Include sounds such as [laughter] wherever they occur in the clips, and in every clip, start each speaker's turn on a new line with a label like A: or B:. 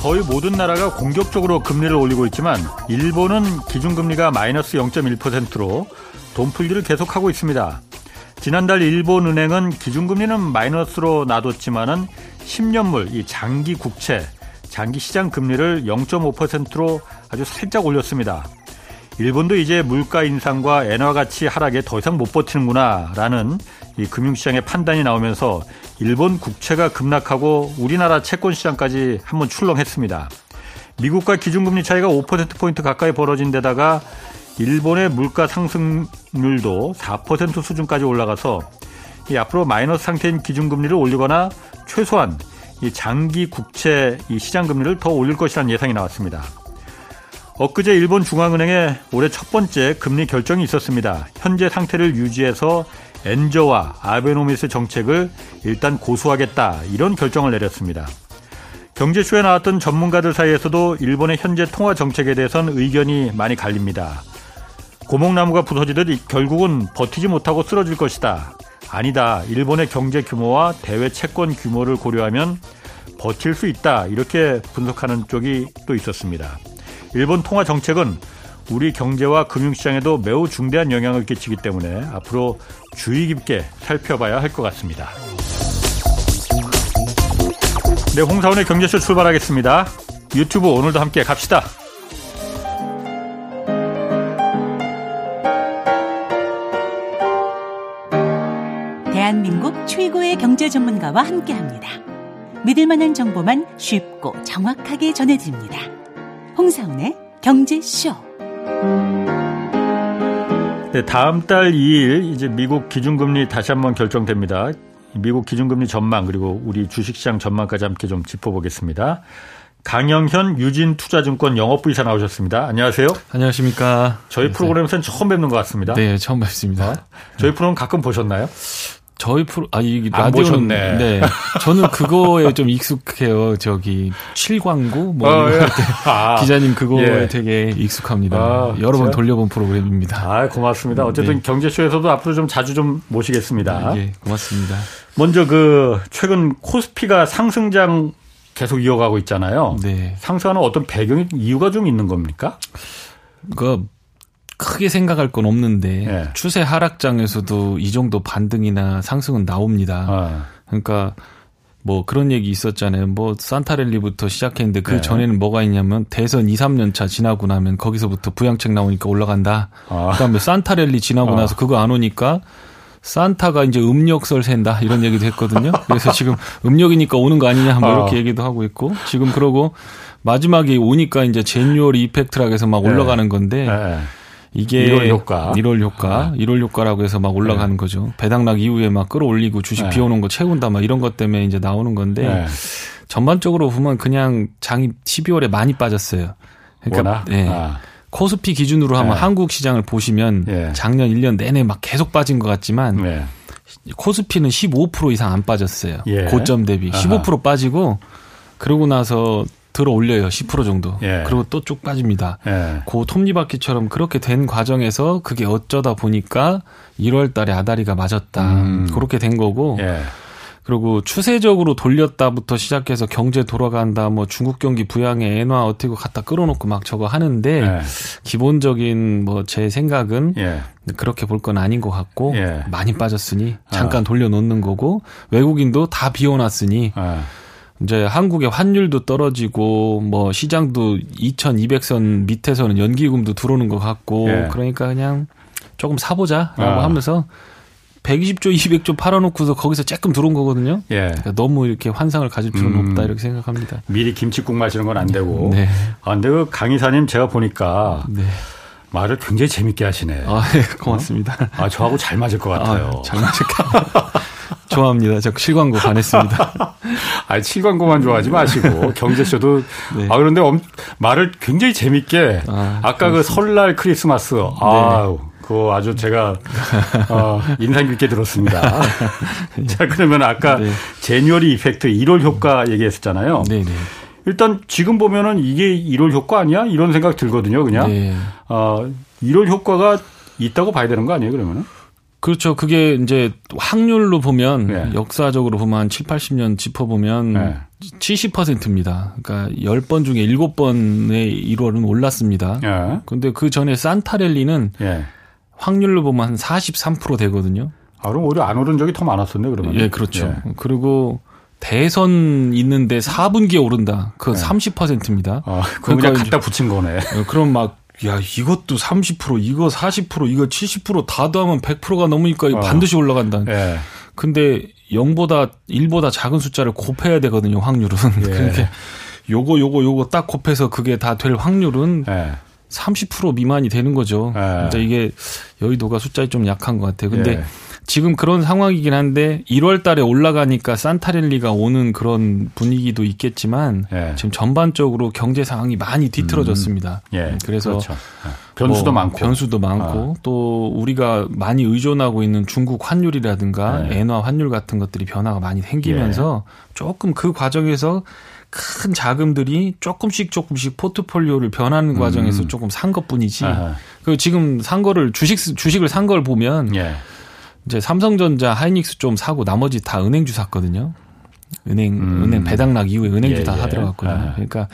A: 거의 모든 나라가 공격적으로 금리를 올리고 있지만 일본은 기준금리가 마이너스 0.1%로 돈풀기를 계속하고 있습니다. 지난달 일본은행은 기준금리는 마이너스로 놔뒀지만은 10년물 이 장기 국채, 장기 시장 금리를 0.5%로 아주 살짝 올렸습니다. 일본도 이제 물가 인상과 엔화 가치 하락에 더 이상 못 버티는구나라는 이 금융시장의 판단이 나오면서 일본 국채가 급락하고 우리나라 채권 시장까지 한번 출렁했습니다. 미국과 기준금리 차이가 5%포인트 가까이 벌어진 데다가 일본의 물가 상승률도 4% 수준까지 올라가서 이 앞으로 마이너스 상태인 기준금리를 올리거나 최소한 이 장기 국채 이 시장 금리를 더 올릴 것이라는 예상이 나왔습니다. 엊그제 일본 중앙은행의 올해 첫 번째 금리 결정이 있었습니다. 현재 상태를 유지해서 엔저와 아베노미스 정책을 일단 고수하겠다 이런 결정을 내렸습니다. 경제쇼에 나왔던 전문가들 사이에서도 일본의 현재 통화 정책에 대해서는 의견이 많이 갈립니다. 고목나무가 부서지듯 결국은 버티지 못하고 쓰러질 것이다. 아니다. 일본의 경제 규모와 대외 채권 규모를 고려하면 버틸 수 있다. 이렇게 분석하는 쪽이 또 있었습니다. 일본 통화 정책은 우리 경제와 금융시장에도 매우 중대한 영향을 끼치기 때문에 앞으로 주의 깊게 살펴봐야 할 것 같습니다. 네, 홍사원의 경제쇼 출발하겠습니다. 유튜브 오늘도 함께 갑시다.
B: 대한민국 최고의 경제 전문가와 함께 합니다. 믿을 만한 정보만 쉽고 정확하게 전해드립니다. 홍사원의 경제쇼.
A: 네, 다음 달 2일 이제 미국 기준금리 다시 한번 결정됩니다. 미국 기준금리 전망 그리고 우리 주식시장 전망까지 함께 좀 짚어보겠습니다. 강영현 유진투자증권 영업부이사 나오셨습니다. 안녕하세요.
C: 안녕하십니까.
A: 저희 안녕하세요. 프로그램에서는 처음 뵙는 것 같습니다.
C: 네, 처음 뵙습니다. 어?
A: 저희 프로는 가끔 보셨나요?
C: 저희 프로 아이 라디오는 네. 네. 저는 그거에 좀 익숙해요. 저기 칠광구 뭐 어, 예. 아, 기자님 그거에 예. 되게 익숙합니다. 아, 여러 번 돌려본 프로그램입니다.
A: 아, 고맙습니다. 어쨌든 네. 경제쇼에서도 앞으로 좀 자주 좀 모시겠습니다.
C: 네, 고맙습니다.
A: 먼저 그 최근 코스피가 상승장 계속 이어가고 있잖아요.
C: 네.
A: 상승하는 어떤 배경이 이유가 좀 있는 겁니까?
C: 그 크게 생각할 건 없는데 네. 추세 하락장에서도 이 정도 반등이나 상승은 나옵니다. 아. 그러니까 뭐 그런 얘기 있었잖아요. 뭐 산타랠리부터 시작했는데 그 네. 전에는 뭐가 있냐면 대선 2, 3년 차 지나고 나면 거기서부터 부양책 나오니까 올라간다. 아. 그다음에 산타랠리 지나고 아. 나서 그거 안 오니까 산타가 이제 음력설 샌다 이런 얘기도 했거든요. 그래서 지금 음력이니까 오는 거 아니냐 뭐 이렇게 얘기도 하고 있고 지금 그러고 마지막에 오니까 이제 제뉴얼 이펙트라고 해서 막 네. 올라가는 건데 네. 이게
A: 1월 효과,
C: 1월 효과, 아. 1월 효과라고 해서 막 올라가는 네. 거죠. 배당락 이후에 막 끌어올리고 주식 네. 비 오는 거 채운다 막 이런 것 때문에 이제 나오는 건데 네. 전반적으로 보면 그냥 장이 12월에 많이 빠졌어요.
A: 그러니까
C: 네. 아. 코스피 기준으로 하면 네. 한국 시장을 보시면 예. 작년 1년 내내 막 계속 빠진 것 같지만 네. 코스피는 15% 이상 안 빠졌어요. 예. 고점 대비 15% 아하. 빠지고 그러고 나서 들어 올려요. 10% 정도. 예. 그리고 또 쭉 빠집니다. 예. 그 톱니바퀴처럼 그렇게 된 과정에서 그게 어쩌다 보니까 1월 달에 아다리가 맞았다. 음. 그렇게 된 거고. 예. 그리고 추세적으로 돌렸다부터 시작해서 경제 돌아간다, 뭐 중국 경기 부양에 엔화 어떻게 갖다 끌어놓고 막 저거 하는데 예. 기본적인 뭐 제 생각은 예. 그렇게 볼 건 아닌 것 같고 예. 많이 빠졌으니 잠깐 아. 돌려놓는 거고 외국인도 다 비워놨으니 아. 이제 한국의 환율도 떨어지고 뭐 시장도 2,200선 밑에서는 연기금도 들어오는 것 같고 예. 그러니까 그냥 조금 사보자라고 아. 하면서 120조, 200조 팔아놓고서 거기서 조금 들어온 거거든요. 예. 그러니까 너무 이렇게 환상을 가질 필요는 음. 없다 이렇게 생각합니다.
A: 미리 김치국 마시는 건 안 되고. [laughs] 네. 아 근데 그 강의사님 제가 보니까 네. 말을 굉장히 재밌게 하시네.
C: 아, 네, 고맙습니다.
A: 어? 아, 저하고 잘 맞을 것 같아요.
C: 아, 잘 맞을 것 같아요. 좋아합니다. 저 실광고 반했습니다. [laughs]
A: 아니, 실광고만 좋아하지 마시고, 경제쇼도. 네. 아, 그런데 엄, 말을 굉장히 재밌게. 아, 까그 설날 크리스마스. 네. 아 그거 아주 제가, 어, [laughs] 인상 깊게 들었습니다. 자, 그러면 아까 네. 제뉴얼리 이펙트 1월 효과 얘기했었잖아요. 네네. 네. 일단 지금 보면은 이게 1월 효과 아니야? 이런 생각 들거든요, 그냥. 네. 어, 1월 효과가 있다고 봐야 되는 거 아니에요, 그러면은?
C: 그렇죠. 그게 이제 확률로 보면 네. 역사적으로 보면 한 7, 80년 짚어 보면 네. 70%입니다. 그러니까 10번 중에 7번의 1월은 올랐습니다. 네. 근데 그 전에 산타랠리는 네. 확률로 보면 한 43% 되거든요.
A: 아, 그럼 오히려 안 오른 적이 더 많았었네, 그러면.
C: 예, 그렇죠. 예. 그리고 대선 있는데 4분기에 오른다. 그거 네. 30%입니다.
A: 아, 그러니까 그냥 갖다 붙인 거네.
C: 예, 그럼 막, 야, 이것도 30%, 이거 40%, 이거 70%다 더하면 100%가 넘으니까 어. 반드시 올라간다. 예. 근데 0보다 1보다 작은 숫자를 곱해야 되거든요, 확률은. 예. [laughs] 그러니까 요거, 요거, 요거 딱 곱해서 그게 다 될 확률은 예. 30% 미만이 되는 거죠. 예. 진짜 이게 여의도가 숫자에 좀 약한 것 같아요. 근데 예. 지금 그런 상황이긴 한데 1월 달에 올라가니까 산타렐리가 오는 그런 분위기도 있겠지만 예. 지금 전반적으로 경제 상황이 많이 뒤틀어졌습니다. 음. 예. 그래서 그렇죠. 예.
A: 변수도 뭐 많고
C: 변수도 많고 아. 또 우리가 많이 의존하고 있는 중국 환율이라든가 예. 엔화 환율 같은 것들이 변화가 많이 생기면서 예. 조금 그 과정에서 큰 자금들이 조금씩 조금씩 포트폴리오를 변하는 과정에서 음. 조금 산 것뿐이지. 그 지금 산 거를 주식 주식을 산 걸 보면 예. 이제 삼성전자, 하이닉스 좀 사고 나머지 다 은행주 샀거든요. 은행 음. 은행 배당락 이후에 은행주 예, 다 예. 사들어갔거든요. 아. 그러니까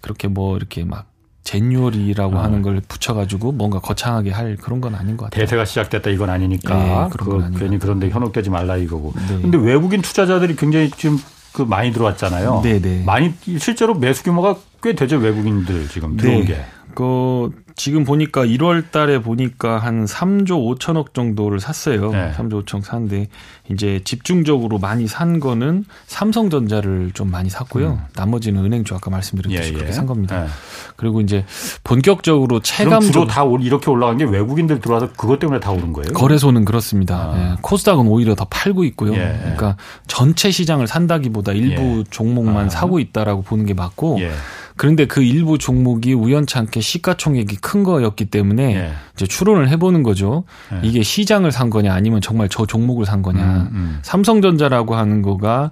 C: 그렇게 뭐 이렇게 막 제뉴얼이라고 어. 하는 걸 붙여가지고 뭔가 거창하게 할 그런 건 아닌 것 같아요.
A: 대세가 시작됐다 이건 아니니까 네, 그런 그 괜히 그런데 현혹 되지 말라 이거고. 네. 근데 외국인 투자자들이 굉장히 지금 그 많이 들어왔잖아요. 네네. 네. 많이 실제로 매수 규모가 꽤 되죠 외국인들 지금 들어온 네. 게.
C: 그 지금 보니까 1월 달에 보니까 한 3조 5천억 정도를 샀어요. 네. 3조 5천억 샀는데 이제 집중적으로 많이 산 거는 삼성전자를 좀 많이 샀고요. 음. 나머지는 은행주 아까 말씀드렸듯이 예, 예. 그렇게 산 겁니다. 네. 그리고 이제 본격적으로 체감적으로
A: 다 이렇게 올라간 게 외국인들 들어와서 그것 때문에 다 오른 거예요?
C: 거래소는 그렇습니다. 아. 예. 코스닥은 오히려 더 팔고 있고요. 예. 그러니까 전체 시장을 산다기보다 일부 예. 종목만 아. 사고 있다라고 보는 게 맞고 예. 그런데 그 일부 종목이 우연찮게 시가총액이 큰 거였기 때문에 예. 이제 추론을 해보는 거죠. 예. 이게 시장을 산 거냐 아니면 정말 저 종목을 산 거냐. 음, 음. 삼성전자라고 하는 거가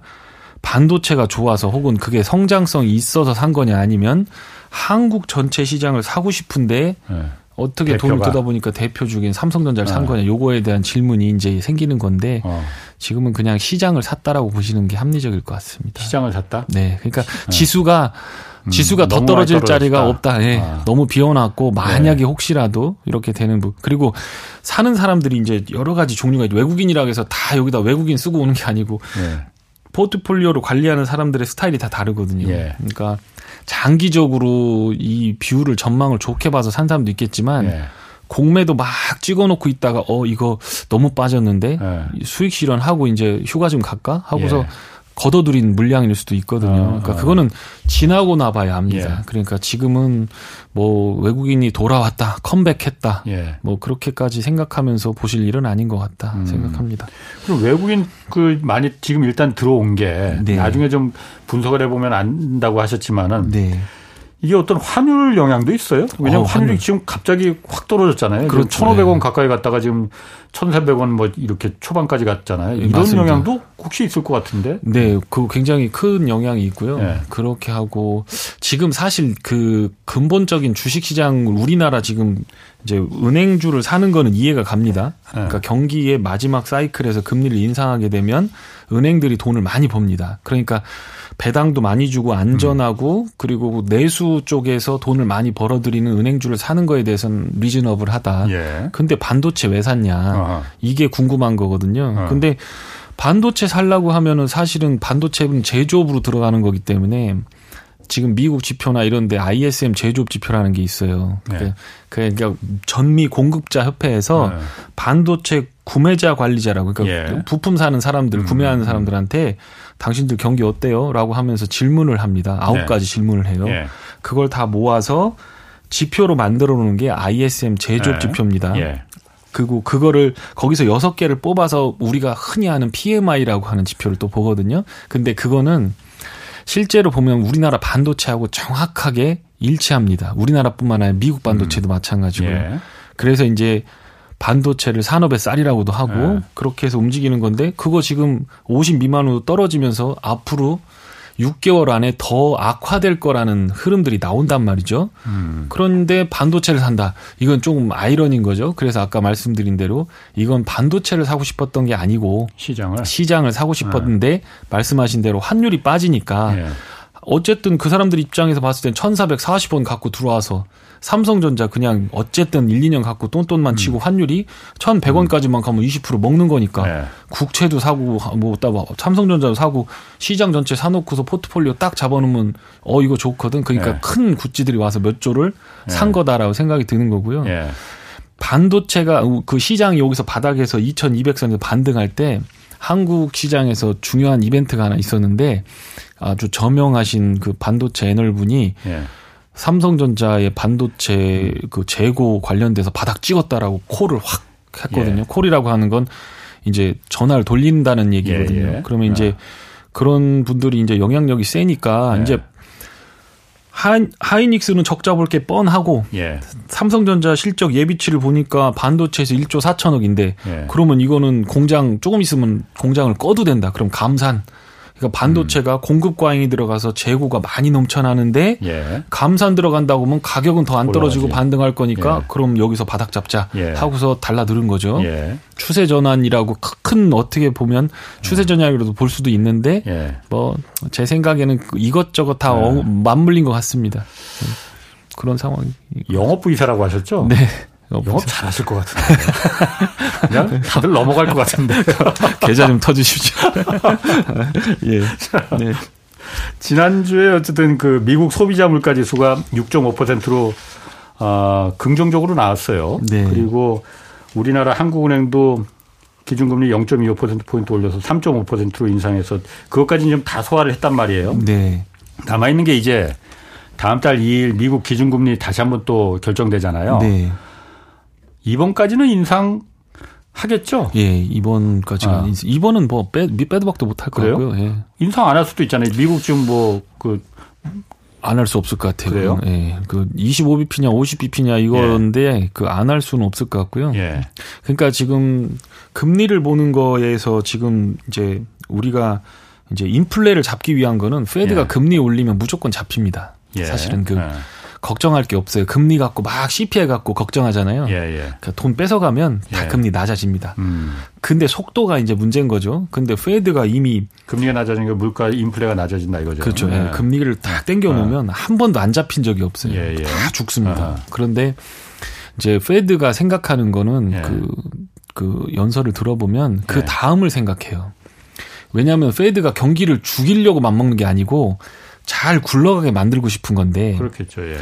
C: 반도체가 좋아서 혹은 그게 성장성이 있어서 산 거냐 아니면 한국 전체 시장을 사고 싶은데 예. 어떻게 대표가. 돈을 뜯어 보니까 대표 중인 삼성전자를 산 어. 거냐 요거에 대한 질문이 이제 생기는 건데 어. 지금은 그냥 시장을 샀다라고 보시는 게 합리적일 것 같습니다.
A: 시장을 샀다?
C: 네. 그러니까 어. 지수가 음, 지수가 더 떨어질 자리가 없다. 예. 아. 너무 비워놨고 만약에 네. 혹시라도 이렇게 되는 부 그리고 사는 사람들이 이제 여러 가지 종류가 있죠. 외국인이라고 해서 다 여기다 외국인 쓰고 오는 게 아니고 네. 포트폴리오로 관리하는 사람들의 스타일이 다 다르거든요. 예. 그러니까 장기적으로 이 비율을 전망을 좋게 봐서 산 사람도 있겠지만 예. 공매도 막 찍어놓고 있다가 어 이거 너무 빠졌는데 예. 수익 실현하고 이제 휴가 좀 갈까 하고서 예. 걷어들인 물량일 수도 있거든요. 아, 그러니까 아. 그거는 지나고 나봐야 합니다. 예. 그러니까 지금은 뭐 외국인이 돌아왔다, 컴백했다, 예. 뭐 그렇게까지 생각하면서 보실 일은 아닌 것 같다 음. 생각합니다.
A: 그럼 외국인 그 많이 지금 일단 들어온 게 네. 나중에 좀 분석을 해보면 안다고 하셨지만은. 네. 이게 어떤 환율 영향도 있어요? 왜냐하면 어, 환율이 환율. 지금 갑자기 확 떨어졌잖아요. 그렇죠. 1,500원 네. 가까이 갔다가 지금 1,300원 뭐 이렇게 초반까지 갔잖아요. 이런 맞습니다. 영향도 혹시 있을 것 같은데?
C: 네, 그 굉장히 큰 영향이 있고요. 네. 그렇게 하고 지금 사실 그 근본적인 주식 시장 우리나라 지금 이제 은행주를 사는 거는 이해가 갑니다. 그러니까 네. 경기의 마지막 사이클에서 금리를 인상하게 되면 은행들이 돈을 많이 법니다. 그러니까 배당도 많이 주고 안전하고 음. 그리고 내수 쪽에서 돈을 많이 벌어들이는 은행주를 사는 거에 대해서는 리즈너블하다. 예. 근데 반도체 왜 샀냐? 어허. 이게 궁금한 거거든요. 어. 근데 반도체 살라고 하면은 사실은 반도체는 제조업으로 들어가는 거기 때문에 지금 미국 지표나 이런데 ISM 제조업 지표라는 게 있어요. 네. 그러니까 전미 공급자 협회에서 네. 반도체 구매자 관리자라고 그러니까 예. 부품 사는 사람들 음. 구매하는 사람들한테 당신들 경기 어때요?라고 하면서 질문을 합니다. 아홉 네. 가지 질문을 해요. 예. 그걸 다 모아서 지표로 만들어 놓는 게 ISM 제조업 네. 지표입니다. 예. 그리고 그거를 거기서 여섯 개를 뽑아서 우리가 흔히 하는 PMI라고 하는 지표를 또 보거든요. 근데 그거는 실제로 보면 우리나라 반도체하고 정확하게 일치합니다. 우리나라뿐만 아니라 미국 반도체도 음. 마찬가지고요. 예. 그래서 이제 반도체를 산업의 쌀이라고도 하고 네. 그렇게 해서 움직이는 건데 그거 지금 50 미만으로 떨어지면서 앞으로 6개월 안에 더 악화될 거라는 흐름들이 나온단 말이죠. 음. 그런데 반도체를 산다. 이건 조금 아이러니인 거죠. 그래서 아까 말씀드린 대로 이건 반도체를 사고 싶었던 게 아니고
A: 시장을
C: 시장을 사고 싶었는데 네. 말씀하신 대로 환율이 빠지니까 네. 어쨌든 그 사람들 입장에서 봤을 땐 1,440원 갖고 들어와서 삼성전자 그냥 어쨌든 1, 2년 갖고 똔똔만 치고 음. 환율이 1,100원까지만 가면 20% 먹는 거니까 네. 국채도 사고 뭐 삼성전자도 사고 시장 전체 사놓고서 포트폴리오 딱 잡아놓으면 어 이거 좋거든. 그러니까 네. 큰 굿즈들이 와서 몇 조를 네. 산 거다라고 생각이 드는 거고요. 네. 반도체가 그 시장이 여기서 바닥에서 2,200선에서 반등할 때 한국 시장에서 중요한 이벤트가 하나 있었는데 아주 저명하신 그 반도체 애널분이 예. 삼성전자의 반도체 그 재고 관련돼서 바닥 찍었다라고 콜을 확 했거든요. 예. 콜이라고 하는 건 이제 전화를 돌린다는 얘기거든요. 예, 예. 그러면 이제 예. 그런 분들이 이제 영향력이 세니까 예. 이제 하이, 하이닉스는 적자 볼 게 뻔하고 예. 삼성전자 실적 예비치를 보니까 반도체에서 1조 4천억인데 그러면 이거는 공장 조금 있으면 공장을 꺼도 된다. 그럼 감산 그러니까 반도체가 음. 공급 과잉이 들어가서 재고가 많이 넘쳐나는데 예. 감산 들어간다고 하면 가격은 더 안 떨어지고 반등할 거니까 예. 그럼 여기서 바닥 잡자 예. 하고서 달라들은 거죠. 예. 추세 전환이라고 큰 어떻게 보면 추세 전환이라도 볼 수도 있는데 예. 뭐제 생각에는 이것저것 다 어, 맞물린 것 같습니다. 그런 상황.
A: 영업부 이사라고 하셨죠?
C: 네.
A: 영업 잘하실 것 같은데. [laughs] 그냥 다들 넘어갈 것 같은데. [laughs]
C: 계좌 좀 터주십시오. [laughs] 예.
A: 네. 지난주에 어쨌든 그 미국 소비자 물가 지수가 6.5%로 어, 긍정적으로 나왔어요. 네. 그리고 우리나라 한국은행도 기준금리 0.25%포인트 올려서 3.5%로 인상해서 그것까지는 좀 다 소화를 했단 말이에요. 네. 남아있는 게 이제 다음 달 2일 미국 기준금리 다시 한번 또 결정되잖아요. 네. 이번까지는 인상 하겠죠?
C: 예, 이번까지는 아. 이번은 뭐 빼, 빼도 박도 못할 거고요. 예.
A: 인상 안 할 수도 있잖아요. 미국 지금 뭐그
C: 안 할 수 없을 것 같아요. 그래요? 예. 그 25bp냐 50bp냐 이건데 예. 그안 할 수는 없을 것 같고요. 예. 그러니까 지금 금리를 보는 거에서 지금 이제 우리가 이제 인플레를 잡기 위한 거는 페드가 예. 금리 올리면 무조건 잡힙니다. 예. 사실은 그 예. 걱정할 게 없어요. 금리 갖고 막 CPI 갖고 걱정하잖아요. 예, 예. 그러니까 돈 뺏어가면 다 예. 금리 낮아집니다. 음. 근데 속도가 이제 문제인 거죠. 근데 페드가 이미
A: 금리가 낮아지니까 물가 인플레가 낮아진다 이거죠.
C: 그렇죠. 예. 금리를 다 땡겨 놓으면 아. 한 번도 안 잡힌 적이 없어요. 예, 예. 다 죽습니다. 아. 그런데 이제 페드가 생각하는 거는 예. 그, 그 연설을 들어보면 그 다음을 생각해요. 왜냐하면 페드가 경기를 죽이려고 맘먹는 게 아니고 잘 굴러가게 만들고 싶은 건데.
A: 그렇겠죠, 예.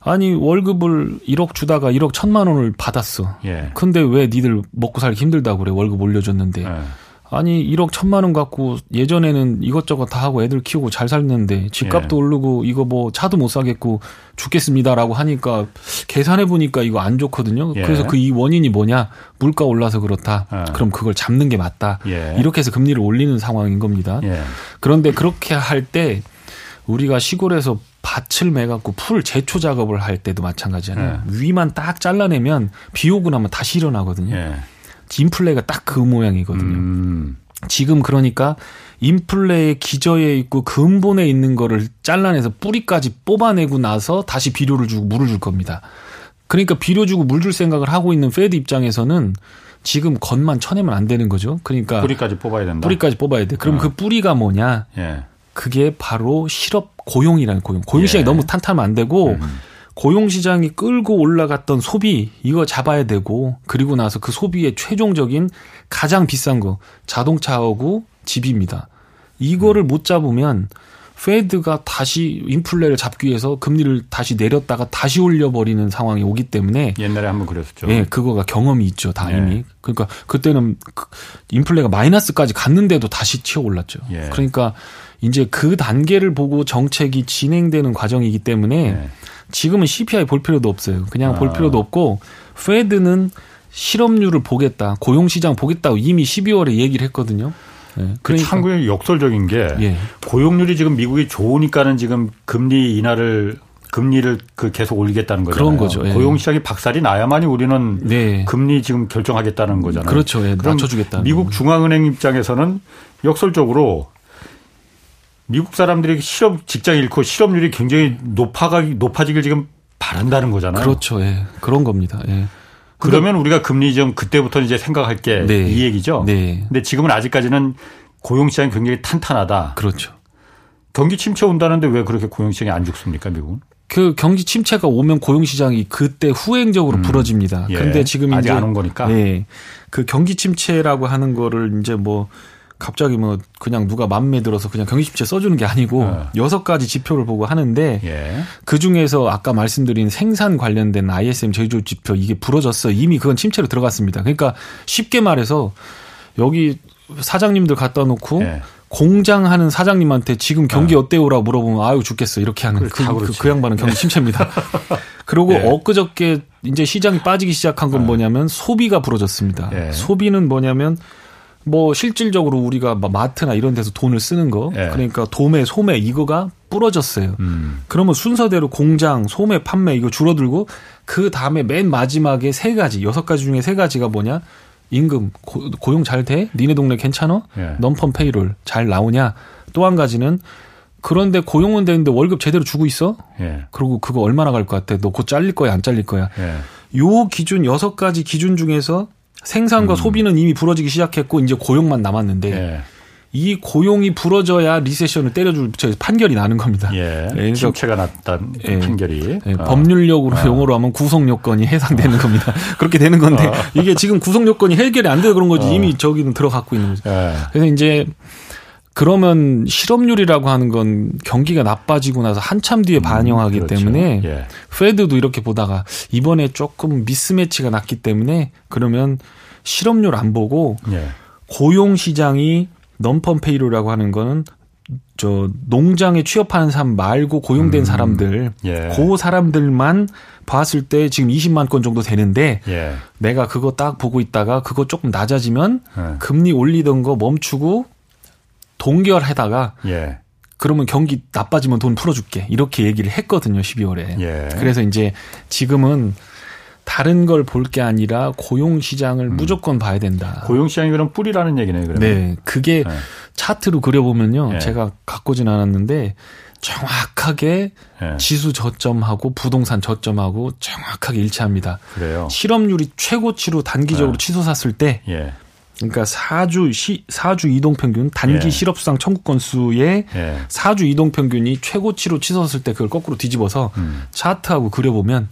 C: 아니 월급을 1억 주다가 1억 천만 원을 받았어. 예. 근데 왜 니들 먹고 살기 힘들다고 그래 월급 올려줬는데. 예. 아니 1억 천만 원 갖고 예전에는 이것저것 다 하고 애들 키우고 잘 살는데 집값도 예. 오르고 이거 뭐 차도 못 사겠고 죽겠습니다라고 하니까 계산해 보니까 이거 안 좋거든요. 예. 그래서 그 이 원인이 뭐냐 물가 올라서 그렇다. 예. 그럼 그걸 잡는 게 맞다. 예. 이렇게 해서 금리를 올리는 상황인 겁니다. 예. 그런데 그렇게 할 때 우리가 시골에서 밭을 매갖고 풀 제초 작업을 할 때도 마찬가지잖아요. 네. 위만 딱 잘라내면 비 오고 나면 다시 일어나거든요. 네. 인플레가 딱 그 모양이거든요. 음. 지금 그러니까 인플레의 기저에 있고 근본에 있는 거를 잘라내서 뿌리까지 뽑아내고 나서 다시 비료를 주고 물을 줄 겁니다. 그러니까 비료 주고 물 줄 생각을 하고 있는 Fed 입장에서는 지금 겉만 쳐내면 안 되는 거죠. 그러니까
A: 뿌리까지 뽑아야 된다.
C: 뿌리까지 뽑아야 돼. 그럼 어. 그 뿌리가 뭐냐? 예. 그게 바로 실업 고용이라는 고용. 고용 시장이 예. 너무 탄탄하면 안 되고 음. 고용 시장이 끌고 올라갔던 소비 이거 잡아야 되고 그리고 나서 그 소비의 최종적인 가장 비싼 거 자동차하고 집입니다. 이거를 음. 못 잡으면 페드가 다시 인플레를 잡기 위해서 금리를 다시 내렸다가 다시 올려버리는 상황이 오기 때문에
A: 옛날에 한번 그랬었죠.
C: 예, 그거가 경험이 있죠, 다 예. 이미. 그러니까 그때는 그 인플레가 마이너스까지 갔는데도 다시 치어 올랐죠. 예. 그러니까 이제 그 단계를 보고 정책이 진행되는 과정이기 때문에 네. 지금은 CPI 볼 필요도 없어요. 그냥 아. 볼 필요도 없고 페드는 실업률을 보겠다, 고용 시장 보겠다고 이미 12월에 얘기를 했거든요.
A: 네. 그 그러니까. 한국의 역설적인 게 예. 고용률이 지금 미국이 좋으니까는 지금 금리 인하를 금리를 그 계속 올리겠다는 거잖아요.
C: 그런 거죠.
A: 예. 고용 시장이 박살이 나야만이 우리는 네. 금리 지금 결정하겠다는 거잖아요.
C: 그렇죠. 예. 낮춰주겠다.
A: 미국 중앙은행 입장에서는 역설적으로 미국 사람들이 실업 직장 잃고 실업률이 굉장히 높아가 높아지길 지금 바란다는 거잖아요.
C: 그렇죠. 예. 그런 겁니다. 예.
A: 그러면 우리가 금리 좀 그때부터 이제 생각할 게이 네. 얘기죠. 네. 근데 지금은 아직까지는 고용 시장이 굉장히 탄탄하다.
C: 그렇죠.
A: 경기 침체 온다는데 왜 그렇게 고용 시장이 안 죽습니까, 미국은?
C: 그 경기 침체가 오면 고용 시장이 그때 후행적으로 음. 부러집니다. 예. 근데 지금
A: 아직 안온 거니까.
C: 예. 그 경기 침체라고 하는 거를 이제 뭐 갑자기 뭐 그냥 누가 맘에 들어서 그냥 경기 침체 써주는 게 아니고 어. 여섯 가지 지표를 보고 하는데 예. 그 중에서 아까 말씀드린 생산 관련된 ISM 제조 지표 이게 부러졌어 이미 그건 침체로 들어갔습니다. 그러니까 쉽게 말해서 여기 사장님들 갖다 놓고 예. 공장 하는 사장님한테 지금 경기 네. 어때요라고 물어보면 아유 죽겠어 이렇게 하는 그, 그, 그, 양반은 경기 침체입니다. [laughs] 그리고 예. 엊그저께 이제 시장이 빠지기 시작한 건 네. 뭐냐면 소비가 부러졌습니다. 예. 소비는 뭐냐면 뭐 실질적으로 우리가 마트나 이런 데서 돈을 쓰는 거 예. 그러니까 도매 소매 이거가 부러졌어요. 음. 그러면 순서대로 공장 소매 판매 이거 줄어들고 그 다음에 맨 마지막에 세 가지 여섯 가지 중에 세 가지가 뭐냐 임금 고, 용잘 돼? 니네 동네 괜찮어? 예. 넘펀 페이롤 잘 나오냐? 또 한 가지는 그런데 고용은 되는데 월급 제대로 주고 있어? 예. 그리고 그거 얼마나 갈 것 같아? 너 곧 잘릴 거야, 안 잘릴 거야? 예. 요 기준 여섯 가지 기준 중에서 생산과 음. 소비는 이미 부러지기 시작했고 이제 고용만 남았는데 예. 이 고용이 부러져야 리세션을 때려줄 판결이 나는 겁니다.
A: 예. 예 침체가 났다는 예. 판결이.
C: 예. 어. 법률력으로 어. 용어로 하면 구속 요건이 해상되는 어. 겁니다. [laughs] 그렇게 되는 건데 어. 이게 지금 구속 요건이 해결이 안 돼서 그런 거지 어. 이미 저기는 들어갔고 있는 거죠. 예. 그래서 이제 그러면 실업률이라고 하는 건 경기가 나빠지고 나서 한참 뒤에 음, 반영하기 그렇죠. 때문에 예. 페드도 이렇게 보다가 이번에 조금 미스매치가 났기 때문에 그러면 실업률 안 보고 예. 고용 시장이 넘펀 페이로라고 하는 거는 저 농장에 취업하는 사람 말고 고용된 음, 사람들 예. 그 사람들만 봤을 때 지금 20만 건 정도 되는데 예. 내가 그거 딱 보고 있다가 그거 조금 낮아지면 예. 금리 올리던 거 멈추고 동결하다가 예. 그러면 경기 나빠지면 돈 풀어줄게 이렇게 얘기를 했거든요 12월에 예. 그래서 이제 지금은 다른 걸 볼 게 아니라 고용 시장을 음. 무조건 봐야 된다.
A: 고용 시장이 그럼 뿌리라는 얘기네요. 그러면.
C: 네, 그게 네. 차트로 그려보면요, 네. 제가 갖고진 않았는데 정확하게 네. 지수 저점하고 부동산 저점하고 정확하게 일치합니다.
A: 그래요.
C: 실업률이 최고치로 단기적으로 네. 치솟았을 때. 예. 그러니까 사주 시 사주 이동 평균 단기 예. 실업 수당 청구 건수의 예. 사주 이동 평균이 최고치로 치솟았을 때 그걸 거꾸로 뒤집어서 음. 차트하고 그려 보면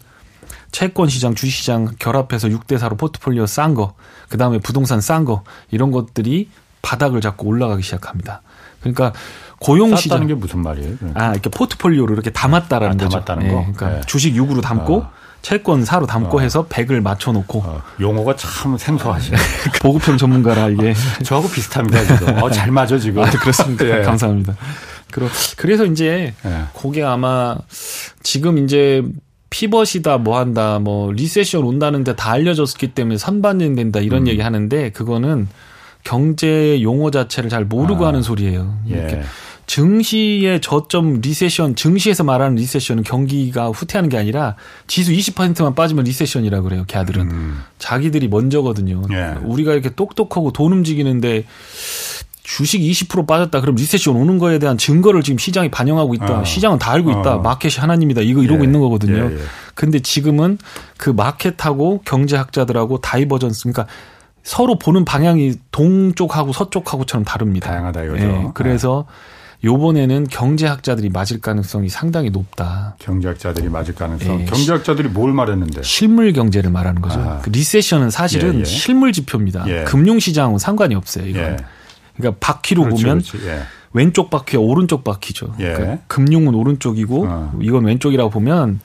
C: 채권 시장, 주식 시장 결합해서 6대 4로 포트폴리오 싼 거, 그다음에 부동산 싼 거 이런 것들이 바닥을 잡고 올라가기 시작합니다. 그러니까 고용 시장
A: 게 무슨 말이에요?
C: 그러니까. 아, 이렇게 포트폴리오를 이렇게 담았다라는 아, 거죠.
A: 담았다는 거.
C: 네, 그러니까 네. 주식 6으로 담고 어. 채권 4로 담고 어. 해서 100을 맞춰 놓고 어.
A: 용어가 참 생소하시네. [laughs]
C: 보급형 전문가라 이게 [laughs]
A: 저하고 비슷합니다, 지금. 어, 잘 맞아 지금. 아,
C: 그렇습니다. 네. [laughs] 감사합니다. 그래서 이제 네. 그게 아마 지금 이제 pivot이다 뭐 한다 뭐 recession 온다는데 다 알려졌기 때문에 선반영 된다 이런 음. 얘기 하는데 그거는 경제 용어 자체를 잘 모르고 아. 하는 소리예요. 예. 증시의 저점 recession 증시에서 말하는 recession은 경기가 후퇴하는 게 아니라 지수 20%만 빠지면 recession이라 그래요. 걔들은 음. 자기들이 먼저거든요. 예. 우리가 이렇게 똑똑하고 돈 움직이는데 주식 20% 빠졌다. 그럼 recession 오는 거에 대한 증거를 지금 시장이 반영하고 있다. 어. 시장은 다 알고 있다. 어. 마켓이 하나님이다. 이거 이러고 예. 있는 거거든요. 예, 예. 근데 지금은 그 마켓하고 경제학자들하고 divergence 그러니까 서로 보는 방향이 동쪽하고 서쪽하고처럼 다릅니다.
A: 다양하다 이거죠.
C: 예. 그래서 요번에는 경제학자들이 맞을 가능성이 상당히 높다.
A: 경제학자들이 맞을 가능성. 예. 경제학자들이 뭘 말했는데?
C: 실물 경제를 말하는 거죠. 아. 그 recession은 사실은 예, 예. 실물 지표입니다. 예. 금융시장은 상관이 없어요. 이건. 그러니까 바퀴로 그렇지, 보면 그렇지. 예. 왼쪽 바퀴와 오른쪽 바퀴죠. 예. 그러니까 금융은 오른쪽이고 어. 이건 왼쪽이라고 보면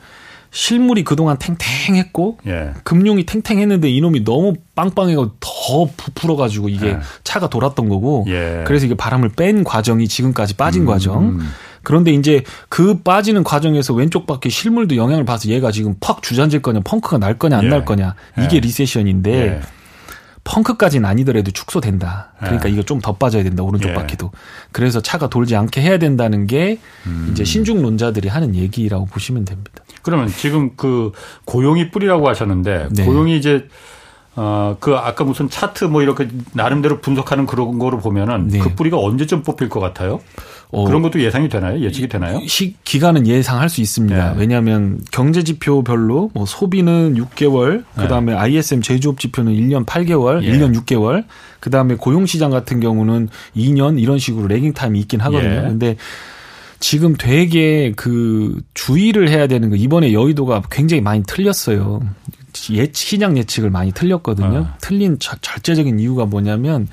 C: 실물이 그동안 탱탱했고 예. 금융이 탱탱했는데 이놈이 너무 빵빵해가 더 부풀어가지고 이게 예. 차가 돌았던 거고 예. 그래서 이게 바람을 뺀 과정이 지금까지 빠진 음, 과정. 음. 그런데 이제 그 빠지는 과정에서 왼쪽 바퀴 실물도 영향을 봐서 얘가 지금 퍽 주저앉을 거냐 펑크가 날 거냐 안날 예. 거냐 이게 예. 리세션인데 예. 펑크까지는 아니더라도 축소된다. 그러니까 예. 이거 좀 더 빠져야 된다. 오른쪽 예. 바퀴도. 그래서 차가 돌지 않게 해야 된다는 게 음. 이제 신중론자들이 하는 얘기라고 보시면 됩니다.
A: 그러면 지금 그 고용이 뿌리라고 하셨는데 네. 고용이 이제 어, 그 아까 무슨 차트 뭐 이렇게 나름대로 분석하는 그런 거를 보면은 네. 그 뿌리가 언제쯤 뽑힐 것 같아요? 어, 그런 것도 예상이 되나요? 예측이 되나요?
C: 시, 기간은 예상할 수 있습니다. 네. 왜냐하면 경제 지표별로 뭐 소비는 6개월, 그 다음에 네. ISM 제조업 지표는 1년 8개월, 예. 1년 6개월, 그 다음에 고용 시장 같은 경우는 2년 이런 식으로 레깅 타임이 있긴 하거든요. 예. 근데 지금 되게 그 주의를 해야 되는 거 이번에 여의도가 굉장히 많이 틀렸어요. 예, 시장 예측을 많이 틀렸거든요. 어. 틀린 자, 절제적인 이유가 뭐냐면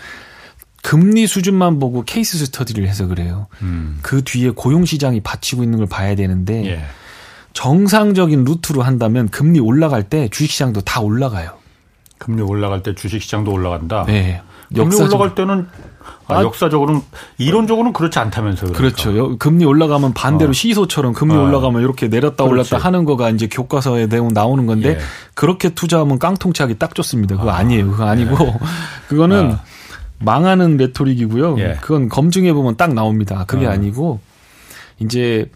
C: 금리 수준만 보고 케이스 스터디를 해서 그래요. 음. 그 뒤에 고용 시장이 받치고 있는 걸 봐야 되는데 예. 정상적인 루트로 한다면 금리 올라갈 때 주식 시장도 다 올라가요.
A: 금리 올라갈 때 주식 시장도 올라간다.
C: 네.
A: 금리 역사적... 올라갈 때는 아, 아, 역사적으로는 이론적으로는 그렇지 않다면서요.
C: 그러니까. 그렇죠 금리 올라가면 반대로 어. 시소처럼 금리 어. 올라가면 이렇게 내렸다 그렇지. 올랐다 하는 거가 이제 교과서에 내용 나오는 건데 예. 그렇게 투자하면 깡통차기 딱 좋습니다. 그거 아. 니에요 그거 아니고 예. [laughs] 그거는 아. 망하는 레토릭이고요. 예. 그건 검증해 보면 딱 나옵니다. 그게 어. 아니고 이제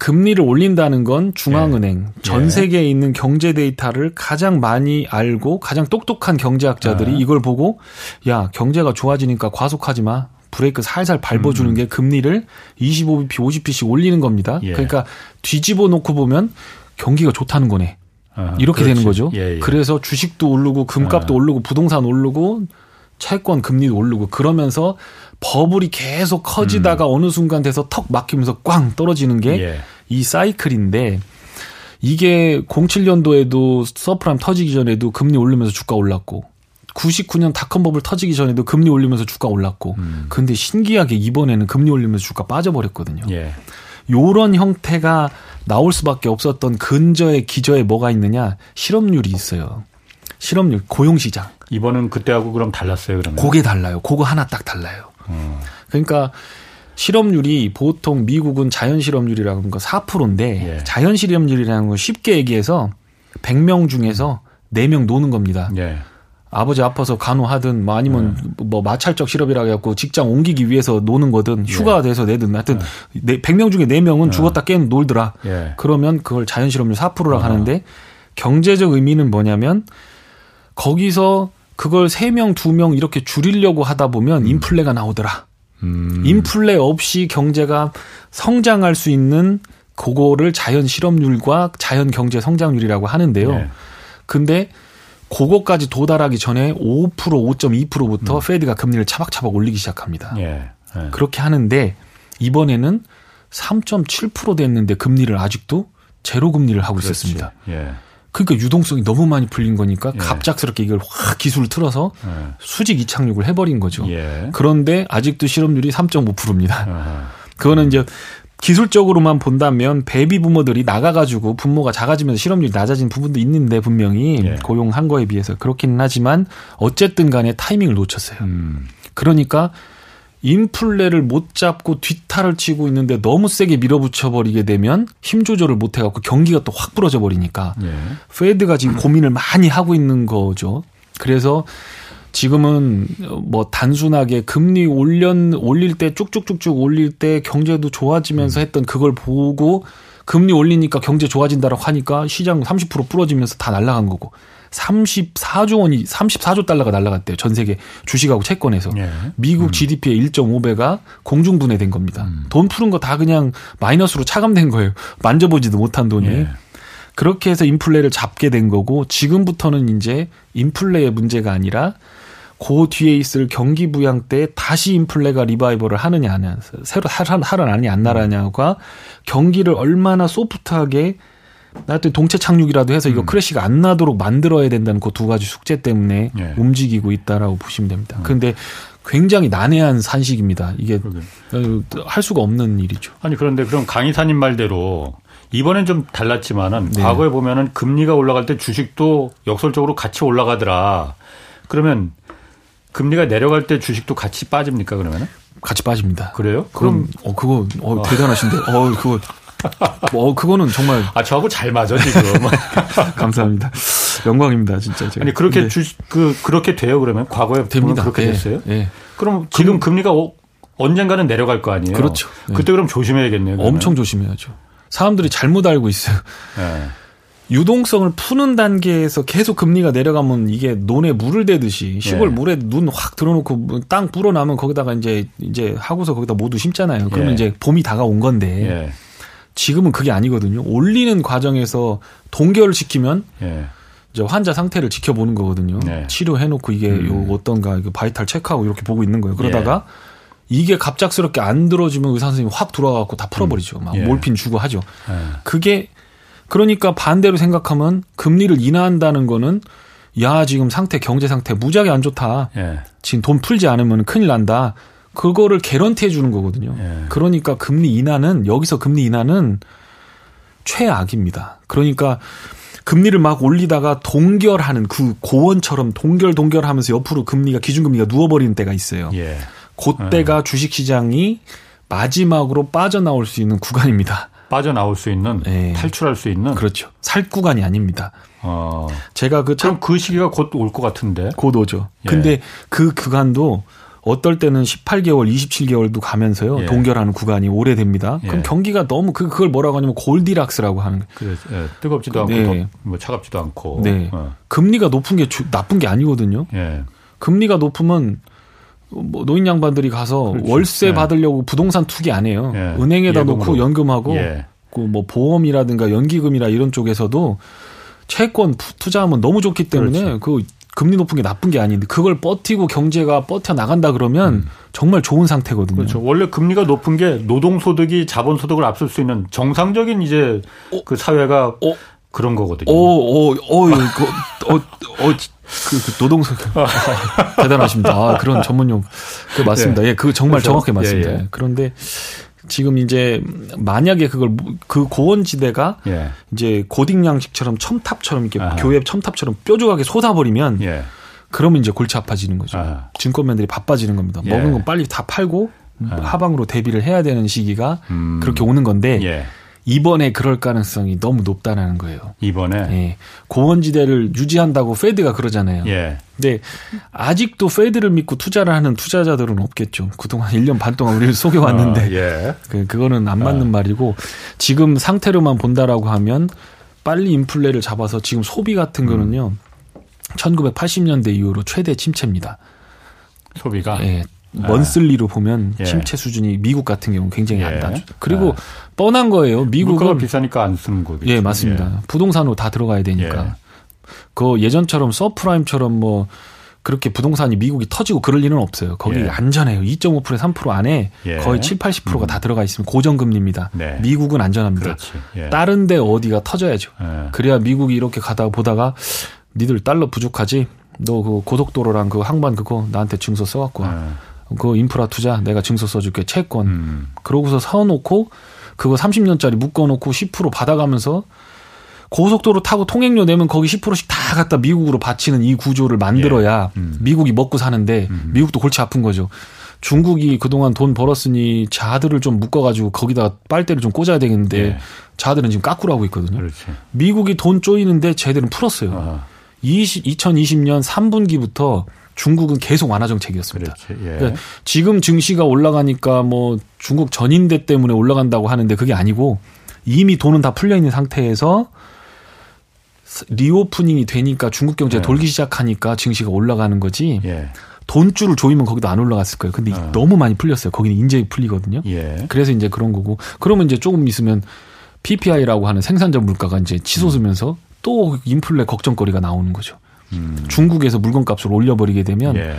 C: 금리를 올린다는 건 중앙은행 예. 전 세계에 있는 경제 데이터를 가장 많이 알고 가장 똑똑한 경제학자들이 예. 이걸 보고 야 경제가 좋아지니까 과속하지 마 브레이크 살살 밟아주는 음. 게 금리를 25bp, 50bp씩 올리는 겁니다. 예. 그러니까 뒤집어 놓고 보면 경기가 좋다는 거네. 아, 이렇게 그렇지. 되는 거죠. 예, 예. 그래서 주식도 오르고 금값도 아. 오르고 부동산 오르고 채권 금리도 오르고 그러면서 버블이 계속 커지다가 음. 어느 순간 돼서 턱 막히면서 꽝 떨어지는 게이 예. 사이클인데 이게 07년도에도 서브프라임 터지기 전에도 금리 올리면서 주가 올랐고 99년 닷컴 버블 터지기 전에도 금리 올리면서 주가 올랐고 음. 근데 신기하게 이번에는 금리 올리면서 주가 빠져버렸거든요. 예. 요런 형태가 나올 수밖에 없었던 근저의 기저에 뭐가 있느냐 실업률이 있어요. 실업률 고용 시장
A: 이번은 그때하고 그럼 달랐어요, 그러면?
C: 그게 달라요. 그거 하나 딱 달라요. 음. 그러니까 실업률이 보통 미국은 자연 실업률이라고 하는 거 4%인데 예. 자연 실업률이라는 건 쉽게 얘기해서 100명 중에서 4명 노는 겁니다. 예. 아버지 아파서 간호하든 뭐 아니면 네. 뭐 마찰적 실업이라 해갖고 직장 옮기기 위해서 노는 거든 예. 휴가 돼서 내든 하여튼 네. 100명 중에 4명은 네. 죽었다 깨는 놀더라. 예. 그러면 그걸 자연 실업률 4%라고 어. 하는데 경제적 의미는 뭐냐면 거기서 그걸 3명, 2명 이렇게 줄이려고 하다 보면 음. 인플레가 나오더라. 음. 인플레 없이 경제가 성장할 수 있는 그거를 자연 실업률과 자연 경제 성장률이라고 하는데요. 네. 근데 그거까지 도달하기 전에 5% 5.2%부터 음. 페드가 금리를 차박차박 올리기 시작합니다. 예. 예. 그렇게 하는데 이번에는 3.7% 됐는데 금리를 아직도 제로 금리를 하고 그렇지. 있었습니다. 예. 그러니까 유동성이 너무 많이 풀린 거니까 예. 갑작스럽게 이걸 확 기수를 틀어서 예. 수직 이착륙을 해버린 거죠. 예. 그런데 아직도 실업률이 3.5%입니다. 아하. 그거는 이제 기술적으로만 본다면 베이비 부머들이 나가가지고 부머가 작아지면서 실업률이 낮아진 부분도 있는데 분명히 예. 고용한 거에 비해서 그렇기는 하지만 어쨌든 간에 타이밍을 놓쳤어요. 음. 그러니까 인플레를 못 잡고 뒤탈을 치고 있는데 너무 세게 밀어붙여 버리게 되면 힘 조절을 못 해갖고 경기가 또 확 부러져 버리니까 예. 페드가 지금 고민을 많이 하고 있는 거죠. 그래서 지금은 뭐 단순하게 금리 올려 올릴 때 쭉쭉쭉쭉 올릴 때 경제도 좋아지면서 음. 했던 그걸 보고 금리 올리니까 경제 좋아진다라고 하니까 시장 30% 부러지면서 다 날라간 거고 34조 원이 34조 달러가 날라갔대요. 전 세계 주식하고 채권에서. 예. 미국 음. GDP의 1.5배가 공중 분해된 겁니다. 음. 돈 푸는 거다 그냥 마이너스로 차감된 거예요. 만져보지도 못한 돈이. 예. 그렇게 해서 인플레를 잡게 된 거고 지금부터는 이제 인플레의 문제가 아니라 그 뒤에 있을 경기 부양 때 다시 인플레가 리바이벌을 하느냐 안 하느냐 새로 살아나냐 안 살아나냐가 경기를 얼마나 소프트하게 하다못해 동체 착륙이라도 해서 이거 음. crash가 안 나도록 만들어야 된다는 그 두 가지 숙제 때문에 예. 움직이고 있다라고 보시면 됩니다. 음. 근데 굉장히 난해한 산식입니다. 이게 그러게. 할 수가 없는 일이죠.
A: 아니 그런데 그럼 강의사님 말대로 이번엔 좀 달랐지만은 네. 과거에 보면은 금리가 올라갈 때 주식도 역설적으로 같이 올라가더라. 그러면 금리가 내려갈 때 주식도 같이 빠집니까 그러면은?
C: 같이 빠집니다.
A: 그래요?
C: 그럼, 그럼 어 그거 어 대단하신데. 어 그거 뭐 그거는 정말
A: 아 저하고 잘 맞아 지금. [laughs]
C: 감사합니다. 영광입니다 진짜.
A: 제가. 아니 그렇게 네. 주, 그 그렇게 돼요 그러면 과거에 됩니다. 그렇게 네. 됐어요? 네. 그럼 지금 그, 금리가 오, 언젠가는 내려갈 거 아니에요?
C: 그렇죠.
A: 그때 그럼 조심해야겠네요. 그러면.
C: 엄청 조심해야죠. 사람들이 잘못 알고 있어요. 네. 유동성을 푸는 단계에서 계속 금리가 내려가면 이게 논에 물을 대듯이 시골 예. 물에 눈 확 들어놓고 땅 불어나면 거기다가 이제 이제 하고서 거기다 모두 심잖아요. 그러면 예. 이제 봄이 다가온 건데 예. 지금은 그게 아니거든요. 올리는 과정에서 동결을 시키면 예. 이제 환자 상태를 지켜보는 거거든요. 네. 치료해놓고 이게 음. 요 어떤가 이거 바이탈 체크하고 이렇게 보고 있는 거예요. 그러다가 예. 이게 갑작스럽게 안 들어지면 의사 선생님이 확 들어와갖고 다 풀어버리죠. 막 예. 몰핀 주고 하죠. 예. 그게 그러니까 반대로 생각하면 금리를 인하한다는 거는 야 지금 상태 경제 상태 무지하게 안 좋다. 예. 지금 돈 풀지 않으면 큰일 난다. 그거를 개런티 해 주는 거거든요. 예. 그러니까 금리 인하는 여기서 금리 인하는 최악입니다. 그러니까 금리를 막 올리다가 동결하는 그 고원처럼 동결 동결하면서 옆으로 금리가 기준금리가 누워버리는 때가 있어요. 예. 그때가 예. 주식시장이 마지막으로 빠져나올 수 있는 구간입니다.
A: 빠져나올 수 있는 네. 탈출할 수 있는
C: 그렇죠. 살 구간이 아닙니다. 어. 제가
A: 그참그 시기가 곧 올 것 같은데.
C: 곧 오죠. 예. 근데 그 구간도 어떨 때는 18개월, 27개월도 가면서요. 예. 동결하는 구간이 오래됩니다. 예. 그럼 경기가 너무 그 그걸 뭐라고 하냐면 골디락스라고 하는
A: 그래 예. 뜨겁지도 않고 네. 뭐 차갑지도 않고. 네.
C: 어. 금리가 높은 게 주, 나쁜 게 아니거든요. 예. 금리가 높으면 뭐 노인 양반들이 가서 그렇죠. 월세 예. 받으려고 부동산 투기 안 해요. 예. 은행에다 예금으로. 놓고 연금하고 예. 그뭐 보험이라든가 연기금이라 이런 쪽에서도 채권 투자하면 너무 좋기 때문에 그렇지. 그 금리 높은 게 나쁜 게 아닌데 그걸 버티고 경제가 버텨 나간다 그러면 음. 정말 좋은 상태거든요.
A: 그렇죠. 원래 금리가 높은 게 노동 소득이 자본 소득을 앞설 수 있는 정상적인 이제 어? 그 사회가 어? 그런 거거든요. 오,
C: 오, 오, 그, 어, 어, 그, 그 노동소 대단하십니다. 아, 그런 전문용. 그 맞습니다. 예, 예 그 정말 그렇죠. 정확히 맞습니다. 예, 예. 그런데 지금 이제 만약에 그걸 그 고원지대가 예. 이제 고딩 양식처럼 첨탑처럼 이렇게 아하. 교회 첨탑처럼 뾰족하게 쏟아버리면 예. 그러면 이제 골치 아파지는 거죠. 아하. 증권맨들이 바빠지는 겁니다. 예. 먹은 건 빨리 다 팔고 아하. 하방으로 대비를 해야 되는 시기가 음. 그렇게 오는 건데 예. 이번에 그럴 가능성이 너무 높다는 거예요.
A: 이번에
C: 예. 고원지대를 유지한다고 페드가 그러잖아요. 예. 근데 아직도 페드를 믿고 투자를 하는 투자자들은 없겠죠. 그동안 1년 반 동안 우리를 속여왔는데 어, 예. 그, 그거는 안 맞는 어. 말이고 지금 상태로만 본다라고 하면 빨리 인플레를 잡아서 지금 소비 같은 거는요. 음. 1980년대 이후로 최대 침체입니다.
A: 소비가
C: 예. 먼슬리로 보면 예. 침체 수준이 미국 같은 경우는 굉장히 예. 안 낮죠. 그리고 아. 뻔한 거예요. 미국은
A: 비싸니까 안 쓰는 거죠.
C: 예, 맞습니다. 예. 부동산으로 다 들어가야 되니까. 예. 그 예전처럼 서프라임처럼 뭐 그렇게 부동산이 미국이 터지고 그럴 일은 없어요. 거기 예. 안전해요. 2.5% 3% 안에 예. 거의 7, 80%가 음. 다 들어가 있으면 고정금리입니다. 네. 미국은 안전합니다. 예. 다른 데 어디가 터져야죠. 예. 그래야 미국이 이렇게 가다 보다가 니들 달러 부족하지? 너 그 고속도로랑 그 항만 그거 나한테 증서 써갖고 와. 예. 그 인프라 투자 내가 증서 써줄게 채권. 음. 그러고서 사놓고 그거 30년짜리 묶어놓고 10% 받아가면서 고속도로 타고 통행료 내면 거기 10%씩 다 갖다 미국으로 바치는 이 구조를 만들어야 예. 음. 미국이 먹고 사는데 음. 미국도 골치 아픈 거죠. 중국이 그동안 돈 벌었으니 자들을 좀 묶어가지고 거기다 빨대를 좀 꽂아야 되겠는데 예. 자들은 지금 까꾸로 하고 있거든요. 그렇지. 미국이 돈 쪼이는데 쟤들은 풀었어요. 아하. 20, 2020년 3분기부터 중국은 계속 완화 정책이었습니다. 예. 그러니까 지금 증시가 올라가니까 뭐 중국 전인대 때문에 올라간다고 하는데 그게 아니고 이미 돈은 다 풀려 있는 상태에서 리오프닝이 되니까 중국 경제 예. 돌기 시작하니까 증시가 올라가는 거지. 예. 돈줄을 조이면 거기도 안 올라갔을 거예요. 근데 어. 너무 많이 풀렸어요. 거기는 인제 풀리거든요. 예. 그래서 이제 그런 거고. 그러면 이제 조금 있으면 PPI라고 하는 생산자 물가가 이제 치솟으면서 음. 또 인플레 걱정거리가 나오는 거죠. 음. 중국에서 물건값을 올려버리게 되면 예.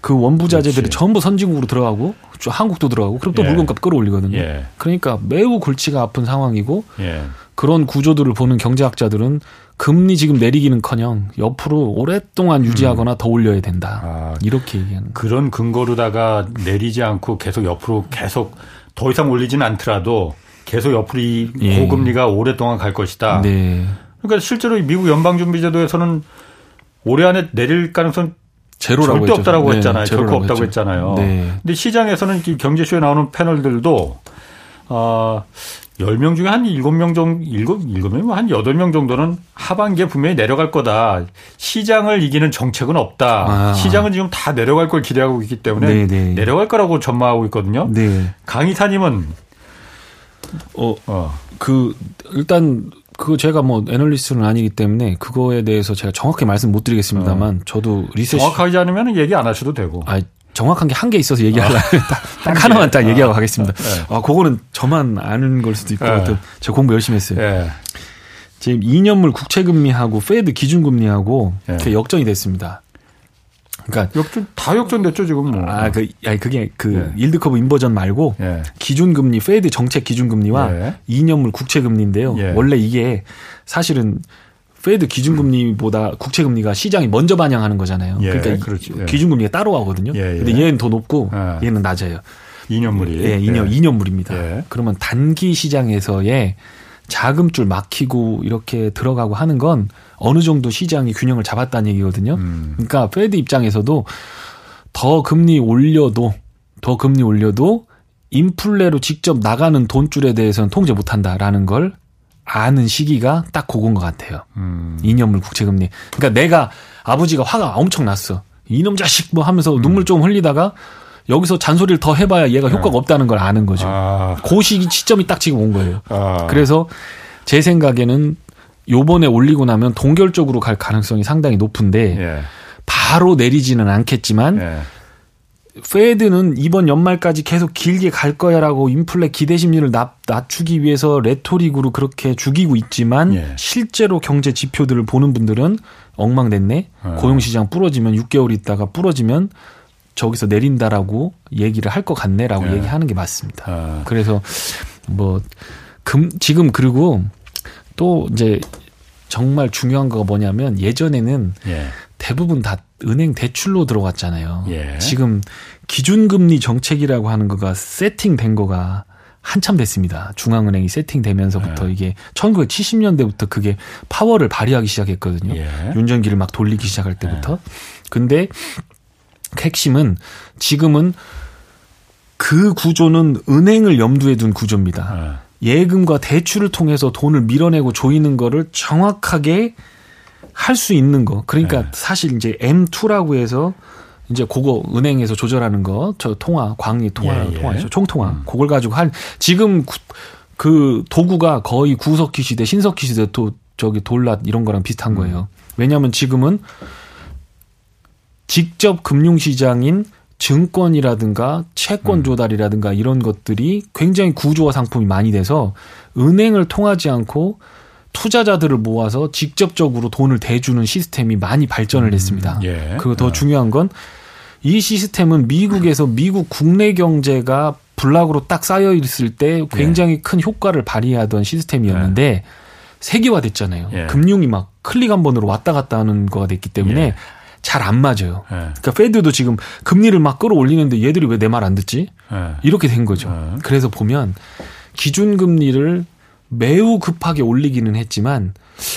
C: 그 원부 자재들이 그렇지. 전부 선진국으로 들어가고 한국도 들어가고 그럼 또 예. 물건값 끌어올리거든요. 예. 그러니까 매우 골치가 아픈 상황이고 예. 그런 구조들을 보는 경제학자들은 금리 지금 내리기는커녕 옆으로 오랫동안 유지하거나 음. 더 올려야 된다. 아, 이렇게 얘기하는.
A: 그런 근거로다가 내리지 않고 계속 옆으로 계속 더 이상 올리지는 않더라도 계속 옆으로 이 예. 고금리가 오랫동안 갈 것이다. 네. 그러니까 실제로 미국 연방준비제도에서는 올해 안에 내릴 가능성 제로라고 절대 했죠. 없다라고 네, 했잖아요. 결코 없다고 했죠. 했잖아요. 네. 근데 시장에서는 경제쇼에 나오는 패널들도 어 10명 중에 한 7명 정도 7 7명 한 8명 정도는 하반기에 분명히 내려갈 거다. 시장을 이기는 정책은 없다. 아. 시장은 지금 다 내려갈 걸 기대하고 있기 때문에 네네. 네. 내려갈 거라고 전망하고 있거든요. 네. 강의사님은
C: 어, 어. 그 일단 그거 제가 뭐 애널리스트는 아니기 때문에 그거에 대해서 제가 정확히 말씀 못 드리겠습니다만 어. 저도 리셋
A: 정확하지 않으면 얘기 안 하셔도 되고.
C: 아, 정확한 게 한 개 있어서 얘기하려 아, 딱, 딱 하나만 딱 얘기하고 아, 가겠습니다. 네. 아, 그거는 저만 아는 걸 수도 있고 네. 제가 공부 열심히 했어요. 네. 지금 2년물 국채금리하고 Fed 기준금리하고 네. 역전이 됐습니다.
A: 그러니까 역전 다 역전됐죠 지금 뭐.
C: 아, 그 아니 그게 그 네. yield curve inversion 말고 네. 기준금리 Fed 정책 기준금리와 네. 2년물 국채금리인데요. 예. 원래 이게 사실은 Fed 기준금리보다 국채금리가 시장이 먼저 반영하는 거잖아요. 예, 그러니까 그렇지. 예. 기준금리가 따로 하거든요. 예, 예. 근데 얘는 더 높고 예. 얘는 낮아요.
A: 2년물이.
C: 예, 2년 2년물입니다. 예. 그러면 단기 시장에서의 자금줄 막히고 이렇게 들어가고 하는 건 어느 정도 시장이 균형을 잡았다는 얘기거든요. 음. 그러니까 Fed 입장에서도 더 금리 올려도 더 금리 올려도 인플레로 직접 나가는 돈줄에 대해서는 통제 못한다라는 걸 아는 시기가 딱 그건 것 같아요. 음. 2년물 국채금리. 그러니까 내가 아버지가 화가 엄청 났어. 이놈 자식 뭐 하면서 음. 눈물 좀 흘리다가 여기서 잔소리를 더 해봐야 얘가 효과가 네. 없다는 걸 아는 거죠. 아. 그 시기 시점이 딱 지금 온 거예요. 아. 그래서 제 생각에는 요번에 올리고 나면 동결적으로 갈 가능성이 상당히 높은데 예. 바로 내리지는 않겠지만 예. 페드는 이번 연말까지 계속 길게 갈 거야라고 인플레 기대 심리를 낮 추기 위해서 레토릭으로 그렇게 죽이고 있지만 예. 실제로 경제 지표들을 보는 분들은 엉망됐네. 어. 고용시장 부러지면 6개월 있다가 부러지면 저기서 내린다라고 얘기를 할 것 같네라고 예. 얘기하는 게 맞습니다. 어. 그래서 뭐 금, 지금 그리고 또 이제 정말 중요한 거가 뭐냐면 예전에는 예. 대부분 다 은행 대출로 들어갔잖아요. 예. 지금 기준금리 정책이라고 하는 거가 세팅된 거가 한참 됐습니다. 중앙은행이 세팅되면서부터 예. 이게 1970년대부터 그게 파워를 발휘하기 시작했거든요. 예. 윤전기를 막 돌리기 시작할 때부터. 예. 근데 핵심은 지금은 그 구조는 은행을 염두에 둔 구조입니다. 예. 예금과 대출을 통해서 돈을 밀어내고 조이는 거를 정확하게 할 수 있는 거. 그러니까 네. 사실 이제 M2라고 해서 이제 그거 은행에서 조절하는 거, 저 통화, 광리 통화, 예, 예. 통화죠. 총통화. 음. 그걸 가지고 한 지금 구, 그 도구가 거의 구석기 시대, 신석기 시대 또 저기 돌랏 이런 거랑 비슷한 음. 거예요. 왜냐하면 지금은 직접 금융시장인 증권이라든가 채권 음. 조달이라든가 이런 것들이 굉장히 구조화 상품이 많이 돼서 은행을 통하지 않고 투자자들을 모아서 직접적으로 돈을 대주는 시스템이 많이 발전을 음. 했습니다. 예. 그리고 더 아. 중요한 건 이 시스템은 미국에서 미국 국내 경제가 불락으로 딱 쌓여 있을 때 굉장히 예. 큰 효과를 발휘하던 시스템이었는데 예. 세계화됐잖아요. 예. 금융이 막 클릭 한 번으로 왔다 갔다 하는 거가 됐기 때문에 예. 잘 안 맞아요. 네. 그러니까 페드도 지금 금리를 막 끌어올리는데 얘들이 왜 내 말 안 듣지? 네. 이렇게 된 거죠. 네. 그래서 보면 기준 금리를 매우 급하게 올리기는 했지만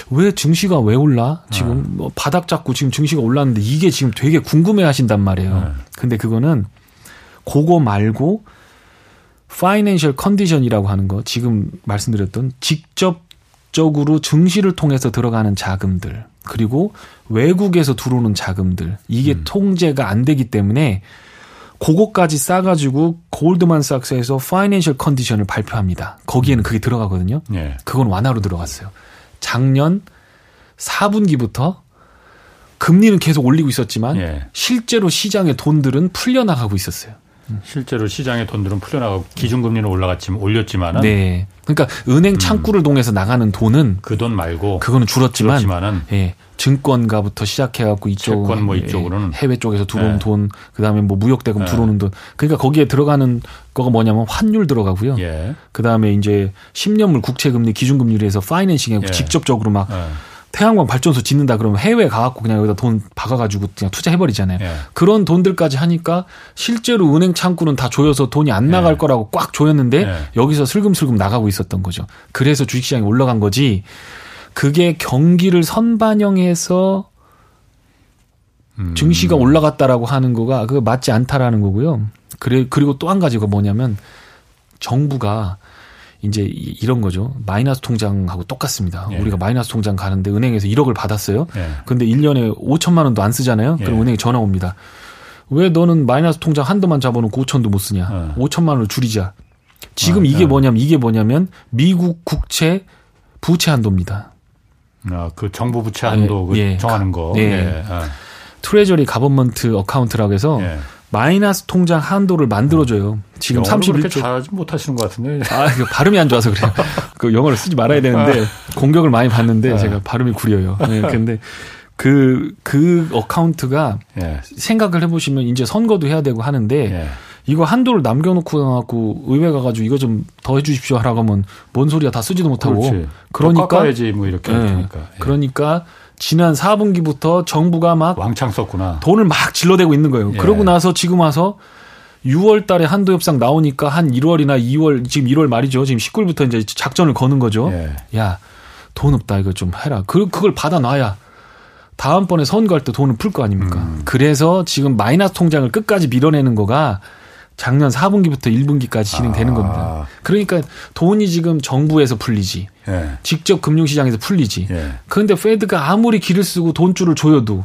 C: 왜 증시가 왜 올라? 지금 뭐 바닥 잡고 지금 증시가 올랐는데 이게 지금 되게 궁금해 하신단 말이에요. 근데 그거는 그거 말고 파이낸셜 컨디션이라고 하는 거 지금 말씀드렸던 직접적으로 증시를 통해서 들어가는 자금들 그리고 외국에서 들어오는 자금들 이게 음. 통제가 안 되기 때문에 그거까지 싸가지고 골드만삭스에서 파이낸셜 컨디션을 발표합니다. 거기에는 음. 그게 들어가거든요. 예. 그건 완화로 들어갔어요. 작년 4분기부터 금리는 계속 올리고 있었지만 예. 실제로 시장의 돈들은 풀려나가고 있었어요.
A: 실제로 시장의 돈들은 풀려나가고 기준금리는 올라갔지만 올렸지만은
C: 네. 그러니까 은행 창구를 음. 통해서 나가는 돈은
A: 그 돈 말고
C: 그거는 줄었지만 줄었지만은 예. 증권가부터 시작해갖고 이쪽
A: 채권 뭐 이쪽으로는
C: 예, 해외 쪽에서 들어온 네. 돈 그다음에 뭐 무역대금 네. 들어오는 돈 그러니까 거기에 들어가는 거가 뭐냐면 환율 들어가고요. 예. 그다음에 이제 10년물 국채금리 기준금리로 해서 파이낸싱에 예. 직접적으로 막 예. 태양광 발전소 짓는다 그러면 해외 가갖고 그냥 여기다 돈 박아가지고 그냥 투자해버리잖아요. 예. 그런 돈들까지 하니까 실제로 은행 창구는 다 조여서 돈이 안 나갈 예. 거라고 꽉 조였는데 예. 여기서 슬금슬금 나가고 있었던 거죠. 그래서 주식시장이 올라간 거지. 그게 경기를 선반영해서 음. 증시가 올라갔다라고 하는 거가 그거 맞지 않다라는 거고요. 그래 그리고 또 한 가지가 뭐냐면 정부가 이제 이런 거죠. 마이너스 통장하고 똑같습니다. 예. 우리가 마이너스 통장 가는데 은행에서 1억을 받았어요. 예. 근데 1년에 5천만 원도 안 쓰잖아요. 그럼 예. 은행에 전화 옵니다. 왜 너는 마이너스 통장 한도만 잡아놓고 5천도 못 쓰냐? 5천만 예. 원을 줄이자. 지금 아, 이게 예. 뭐냐면 이게 뭐냐면 미국 국채 부채 한도입니다.
A: 아, 그 정부 부채 한도 네, 예. 정하는 거.
C: 네. 예. 아. Treasury Government Account라고 해서 예. 마이너스 통장 한도를 만들어줘요. 지금 31조.
A: 잘하지 못하시는 것 같은데.
C: 아, 발음이 안 좋아서 그래요. [laughs] 그 영어를 쓰지 말아야 되는데 아. 공격을 많이 받는데 아. 제가 발음이 구려요. 네, [laughs] 근데 그, 그 어카운트가 예. 생각을 해보시면 이제 선거도 해야 되고 하는데 예. 이거 한도를 남겨놓고 나갖고 의회 가가지고 이거 좀 더 해주십시오 하라고 하면 뭔 소리야 다 쓰지도 못하고
A: 그렇지. 그러니까 야지 뭐 이렇게 네.
C: 그러니까 예. 그러니까 지난 4분기부터 정부가 막
A: 왕창 썼구나
C: 돈을 막 질러대고 있는 거예요. 예. 그러고 나서 지금 와서 6월 달에 한도 협상 나오니까 한 1월이나 2월 지금 1월 말이죠. 지금 19일부터 이제 작전을 거는 거죠. 예. 야, 돈 없다 이거 좀 해라. 그 그걸 받아 놔야 다음번에 선거할 때 돈을 풀 거 아닙니까? 음. 그래서 지금 마이너스 통장을 끝까지 밀어내는 거가 작년 4분기부터 1분기까지 진행되는 아. 겁니다. 그러니까 돈이 지금 정부에서 풀리지. 예. 직접 금융시장에서 풀리지. 예. 그런데 페드가 아무리 길을 쓰고 돈줄을 조여도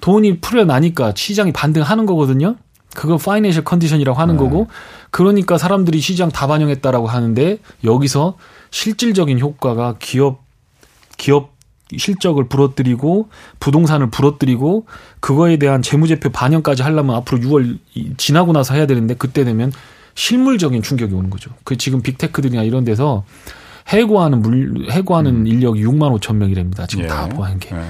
C: 돈이 풀려나니까 시장이 반등하는 거거든요. 그거 파이낸셜 컨디션이라고 하는 예. 거고 그러니까 사람들이 시장 다 반영했다라고 하는데 여기서 실질적인 효과가 기업 기업 실적을 부러뜨리고 부동산을 부러뜨리고 그거에 대한 재무제표 반영까지 하려면 앞으로 6월 지나고 나서 해야 되는데 그때 되면 실물적인 충격이 오는 거죠. 그 지금 빅테크들이나 이런 데서 해고하는 물 해고하는 음. 인력이 6만 5천 명이랍니다. 지금 예. 다 포함한 게 예.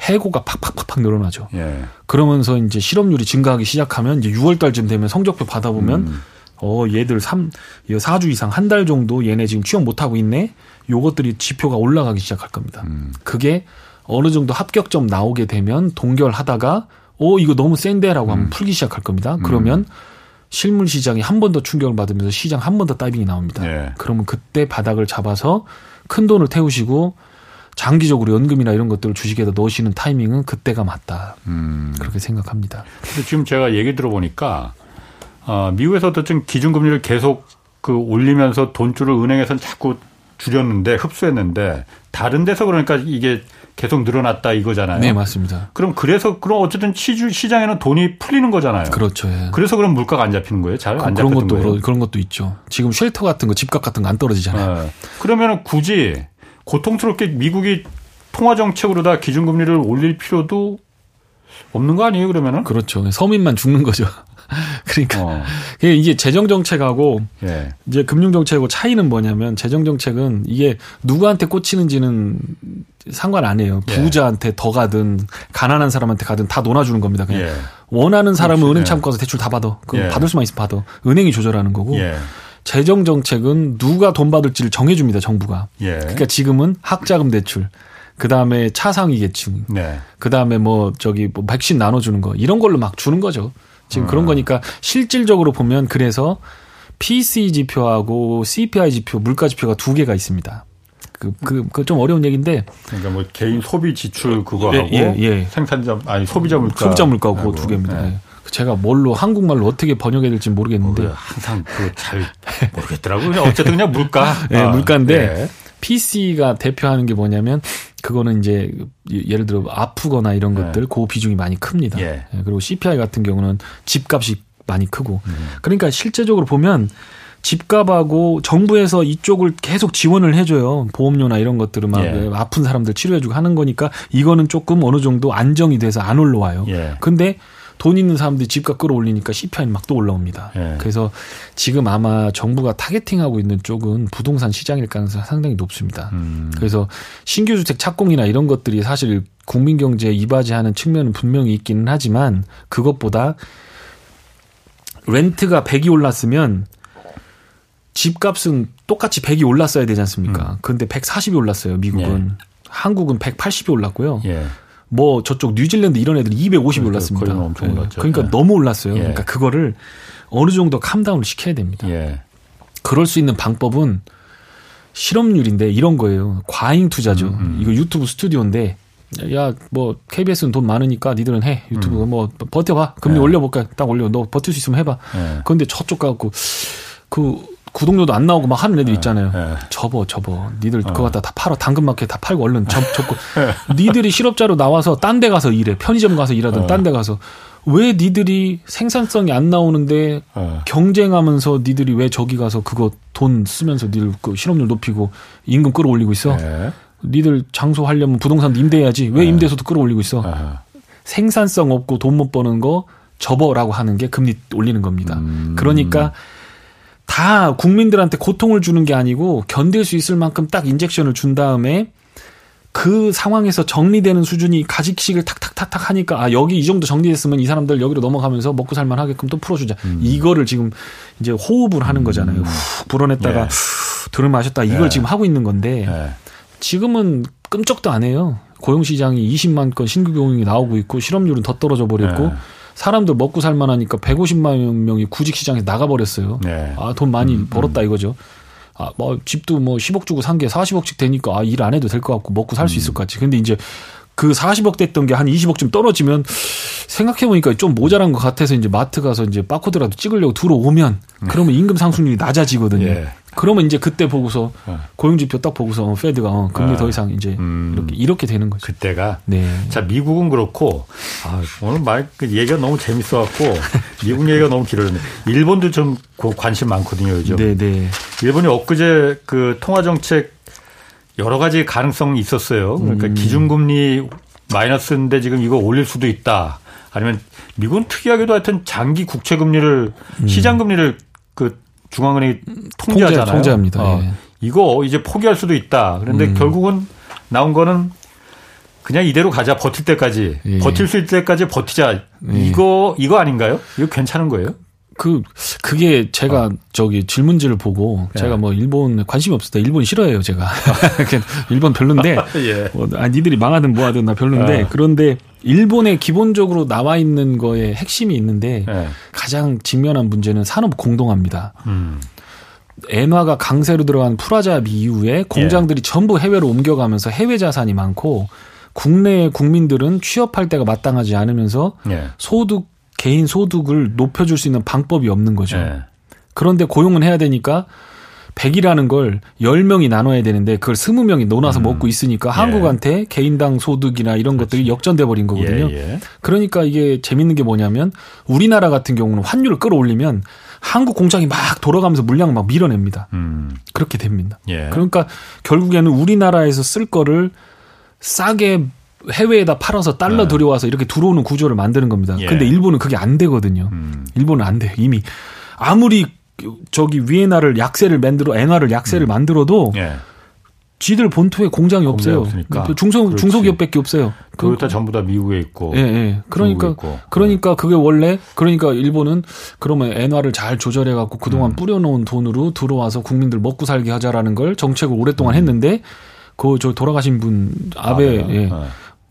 C: 해고가 팍팍팍팍 늘어나죠. 예. 그러면서 이제 실업률이 증가하기 시작하면 이제 6월 달쯤 되면 성적표 받아보면 음. 어 얘들 3 4주 이상 한 달 정도 얘네 지금 취업 못 하고 있네. 요것들이 지표가 올라가기 시작할 겁니다. 음. 그게 어느 정도 합격점 나오게 되면 동결하다가 오 이거 너무 센데라고 하면 음. 풀기 시작할 겁니다. 음. 그러면 실물 시장이 한 번 더 충격을 받으면서 시장 한 번 더 다이빙이 나옵니다. 예. 그러면 그때 바닥을 잡아서 큰 돈을 태우시고 장기적으로 연금이나 이런 것들을 주식에다 넣으시는 타이밍은 그때가 맞다. 음. 그렇게 생각합니다.
A: 근데 지금 제가 얘기 들어보니까 어, 미국에서도 좀 기준금리를 계속 그 올리면서 돈줄을 은행에서는 자꾸 줄였는데 흡수했는데 다른 데서 그러니까 이게 계속 늘어났다 이거잖아요.
C: 네, 맞습니다.
A: 그럼 그래서 그럼 어쨌든 시주 시장에는 돈이 풀리는 거잖아요.
C: 그렇죠. 예.
A: 그래서 그럼 물가가 안 잡히는 거예요. 잘 안 잡히는
C: 것도
A: 거예요.
C: 그런 것도 있죠. 지금 쉘터 같은 거 집값 같은 거 안 떨어지잖아요. 네.
A: 그러면 굳이 고통스럽게 미국이 통화 정책으로 다 기준금리를 올릴 필요도 없는 거 아니에요, 그러면은?
C: 그렇죠. 서민만 죽는 거죠. [laughs] 그러니까 어. 이게 재정 정책하고 예. 이제 금융 정책하고 차이는 뭐냐면 재정 정책은 이게 누구한테 꽂히는지는 상관 안 해요. 예. 부자한테 더 가든 가난한 사람한테 가든 다 놀아주는 겁니다. 그냥 예. 원하는 사람은 은행 참고 가서 대출 다 받아. 그 예. 받을 수만 있으면 받아. 은행이 조절하는 거고. 예. 재정 정책은 누가 돈 받을지를 정해줍니다. 정부가. 예. 그러니까 지금은 학자금 대출. 그 다음에 차상위 계층, 네. 그 다음에 뭐 저기 뭐 백신 나눠주는 거 이런 걸로 막 주는 거죠. 지금 그런 아. 거니까 실질적으로 보면 그래서 PCE 지표하고 CPI 지표, 물가 지표가 두 개가 있습니다. 그, 그, 그 좀 어려운 얘기인데.
A: 그러니까 뭐 개인 소비 지출 그거하고 예, 예, 예. 생산자, 아니 소비자 물가.
C: 소비자 물가고 두 개입니다. 네. 제가 뭘로 한국말로 어떻게 번역해야 될지 모르겠는데. 어,
A: 항상 그 잘 [laughs] 모르겠더라고요. 어쨌든 그냥 물가.
C: 네, 아, 물가인데. 네. PC가 대표하는 게 뭐냐면 그거는 이제 예를 들어 아프거나 이런 네. 것들 네. 그 비중이 많이 큽니다. 예. 예. 그리고 CPI 같은 경우는 집값이 많이 크고 음. 그러니까 실제적으로 보면 집값하고 정부에서 이쪽을 계속 지원을 해줘요. 보험료나 이런 것들을 막 예. 아픈 사람들 치료해주고 하는 거니까 이거는 조금 어느 정도 안정이 돼서 안 올라와요. 예. 근데 돈 있는 사람들이 집값 끌어올리니까 CPI는 막또 올라옵니다. 예. 그래서 지금 아마 정부가 타겟팅하고 있는 쪽은 부동산 시장일 가능성이 상당히 높습니다. 음. 그래서 신규 주택 착공이나 이런 것들이 사실 국민 경제에 이바지하는 측면은 분명히 있기는 하지만 그것보다 렌트가 100이 올랐으면 집값은 똑같이 100이 올랐어야 되지 않습니까? 음. 근데 140이 올랐어요, 미국은. 예. 한국은 180이 올랐고요. 예. 뭐 저쪽 뉴질랜드 이런 애들이 250이 그러니까 올랐습니다.
A: 엄청 네. 올랐죠.
C: 그러니까 네. 너무 올랐어요. 예. 그러니까 그거를 어느 정도 캄다운을 시켜야 됩니다. 예. 그럴 수 있는 방법은 실업률인데 이런 거예요. 과잉 투자죠. 음, 음. 이거 유튜브 스튜디오인데 야 뭐 KBS는 돈 많으니까 니들은 해 유튜브 음. 뭐 버텨봐 금리 예. 올려볼까 딱 올려 너 버틸 수 있으면 해봐. 예. 그런데 저쪽 가고 그 구독료도 안 나오고 막 하는 애들 네, 있잖아요. 네. 접어, 접어. 니들 그거 어. 갖다 다 팔어. 당근마켓 다 팔고 얼른 접, [laughs] 접고. 니들이 실업자로 나와서 딴 데 가서 일해. 편의점 가서 일하든 어. 딴데 가서. 왜 니들이 생산성이 안 나오는데 어. 경쟁하면서 니들이 왜 저기 가서 그거 돈 쓰면서 니들 그 실업률 높이고 임금 끌어올리고 있어? 네. 니들 장소 하려면 부동산 임대해야지. 왜 네. 임대소득 끌어올리고 있어? 생산성 없고 돈 못 버는 거 접어라고 하는 게 금리 올리는 겁니다. 음. 그러니까 다 국민들한테 고통을 주는 게 아니고 견딜 수 있을 만큼 딱 인젝션을 준 다음에 그 상황에서 정리되는 수준이 가직식을 탁탁탁탁 하니까 아 여기 이 정도 정리됐으면 이 사람들 여기로 넘어가면서 먹고 살만 하게끔 또 풀어주자 음. 이거를 지금 이제 호흡을 하는 거잖아요. 음. 후 불어냈다가 네. 들을 마셨다 이걸 네. 지금 하고 있는 건데 네. 지금은 끔쩍도 안 해요. 고용 시장이 20만 건 신규 고용이 나오고 있고 실업률은 더 떨어져 버렸고 네. 사람들 먹고 살만하니까 150만 명이 구직 시장에 나가 버렸어요. 네. 아돈 많이 음, 벌었다 음. 이거죠. 아, 뭐 집도 뭐 10억 주고 산 게 40억씩 되니까 아, 일 안 해도 될 것 같고 먹고 살 수 있을 것 같지. 근데 이제 그 40억 됐던 게 한 20억쯤 떨어지면 생각해 보니까 좀 모자란 것 같아서 이제 마트 가서 이제 바코드라도 찍으려고 들어오면 그러면 임금 상승률이 낮아지거든요. 예. 그러면 이제 그때 보고서 어. 고용지표 딱 보고서 어, 페드가 어, 금리 어. 더 이상 이제 음. 이렇게 이렇게 되는 거죠.
A: 그때가 네. 자 미국은 그렇고 아, 오늘 말그 얘기가 너무 재밌어갖고 [laughs] 미국 얘기가 너무 길어졌네. 일본도 좀 관심 많거든요 요즘. 네, 네. 일본이 엊그제 그 통화 정책 여러 가지 가능성이 있었어요. 그러니까 음. 기준금리 마이너스인데 지금 이거 올릴 수도 있다. 아니면 미국은 특이하게도 하여튼 장기 국채 금리를 음. 시장 금리를 그 중앙은행이 통제하잖아요. 통제,
C: 통제합니다. 어, 예.
A: 이거 이제 포기할 수도 있다. 그런데 음. 결국은 나온 거는 그냥 이대로 가자 버틸 때까지 예. 버틸 수 있을 때까지 버티자 예. 이거 이거 아닌가요? 이거 괜찮은 거예요?
C: 그 그게 제가 어. 저기 질문지를 보고 예. 제가 뭐 일본 관심이 없었다. 일본 싫어해요, 제가. [laughs] 일본 별론데. [laughs] 예. 뭐, 아 니들이 망하든 뭐하든 나 별론데. 어. 그런데 일본에 기본적으로 나와 있는 거에 핵심이 있는데 예. 가장 직면한 문제는 산업 공동화입니다. 음. 엔화가 강세로 들어간 프라자비 이후에 공장들이 예. 전부 해외로 옮겨가면서 해외 자산이 많고 국내 국민들은 취업할 때가 마땅하지 않으면서 예. 소득 개인 소득을 높여줄 수 있는 방법이 없는 거죠. 네. 그런데 고용은 해야 되니까 100이라는 걸 10명이 나눠야 되는데 그걸 20명이 논아서 음. 먹고 있으니까 예. 한국한테 개인당 소득이나 이런 그렇지. 것들이 역전돼 버린 거거든요. 예, 예. 그러니까 이게 재밌는 게 뭐냐면 우리나라 같은 경우는 환율을 끌어올리면 한국 공장이 막 돌아가면서 물량을 막 밀어냅니다. 음. 그렇게 됩니다. 예. 그러니까 결국에는 우리나라에서 쓸 거를 싸게 해외에다 팔아서 달러 네. 들여와서 이렇게 들어오는 구조를 만드는 겁니다. 예. 근데 일본은 그게 안 되거든요. 음. 일본은 안 돼요. 이미 아무리 저기 위에나를 약세를 만들어 엔화를 약세를 음. 만들어도 예. 지들 본토에 공장이 없어요. 중소 중소기업밖에 없어요.
A: 그거 다 전부 다 미국에 있고.
C: 예, 예. 그러니까 있고. 그러니까 그게 원래 그러니까 일본은 그러면 엔화를 잘 조절해 갖고 그동안 음. 뿌려 놓은 돈으로 들어와서 국민들 먹고 살게 하자라는 걸 정책을 오랫동안 음. 했는데 그 저 돌아가신 분 아베 아, 예. 네.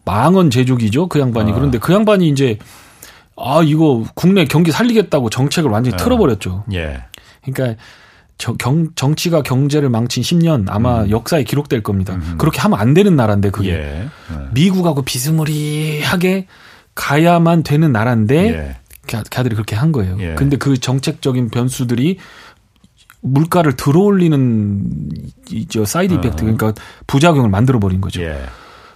C: 망원 제조기죠. 그 양반이. 아. 그런데 그 양반이 이제 아, 이거 국내 경기 살리겠다고 정책을 완전히 네. 틀어버렸죠. 예. 그러니까 저, 경, 정치가 경제를 망친 10년 아마 음. 역사에 기록될 겁니다. 음. 그렇게 하면 안 되는 나라인데 그게. 예. 네. 미국하고 비스무리하게 가야만 되는 나라인데 예. 걔들이 그렇게 한 거예요. 예. 근데 그 정책적인 변수들이 물가를 들어올리는 이제 side effect 어. 그러니까 부작용을 만들어 버린 거죠. 예.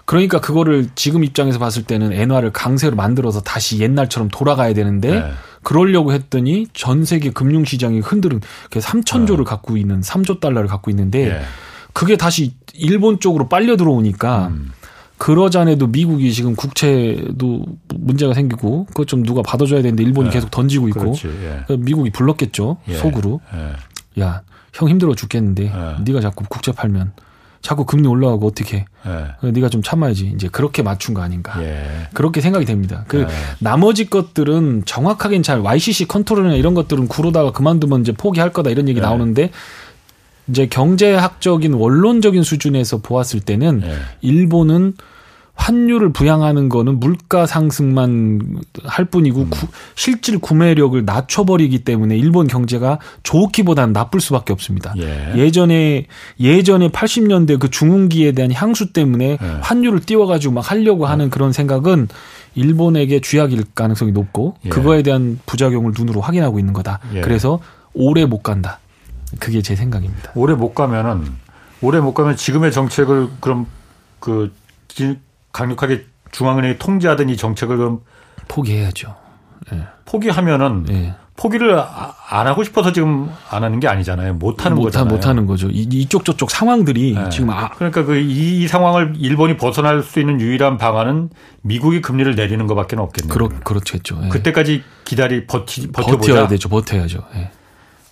C: 그러니까 그거를 지금 입장에서 봤을 때는 엔화를 강세로 만들어서 다시 옛날처럼 돌아가야 되는데 네. 그러려고 했더니 전 세계 금융 시장이 흔들은 3천조를 어. 갖고 있는 3조 달러를 갖고 있는데 네. 그게 다시 일본 쪽으로 빨려 들어오니까 음. 그러잖아도 미국이 지금 국채도 문제가 생기고 그것 좀 누가 받아줘야 되는데 일본이 네. 계속 던지고 있고 예. 미국이 불렀겠죠 예. 속으로 예. 야형 힘들어 죽겠는데 예. 네가 자꾸 국채 팔면 자꾸 금리 올라가고 어떻게 네. 네가 좀 참아야지 이제 그렇게 맞춘 거 아닌가 예. 그렇게 생각이 됩니다. 그 네. 나머지 것들은 정확하게는 잘 YCC 컨트롤이나 이런 것들은 구르다가 그만두면 이제 포기할 거다 이런 얘기 네. 나오는데 이제 경제학적인 원론적인 수준에서 보았을 때는 네. 일본은 환율을 부양하는 거는 물가 상승만 할 뿐이고 음. 구, 실질 구매력을 낮춰버리기 때문에 일본 경제가 좋기보다는 나쁠 수밖에 없습니다. 예. 전에 예전에 80년대 그 중흥기에 대한 향수 때문에 예. 환율을 띄워가지고 막 하려고 하는 예. 그런 생각은 일본에게 쥐약일 가능성이 높고 예. 그거에 대한 부작용을 눈으로 확인하고 있는 거다. 예. 그래서 오래 못 간다. 그게 제 생각입니다.
A: 오래 못 가면은 오래 못 가면 지금의 정책을 그럼 그 강력하게 중앙은행이 통제하던 이 정책을 그럼
C: 포기해야죠.
A: 네. 포기하면은 네. 포기를 아, 안 하고 싶어서 지금 안 하는 게 아니잖아요. 못 하는 거잖아요.
C: 못 하는 거죠. 이, 쪽 저쪽 상황들이 네. 지금 아
A: 그러니까 그이 이 상황을 일본이 벗어날 수 있는 유일한 방안은 미국이 금리를 내리는 것밖에 없겠네요.
C: 그렇 그렇죠.
A: 예. 그때까지 기다리 버티 버텨보자. 버텨야
C: 되죠. 버텨야죠. 예.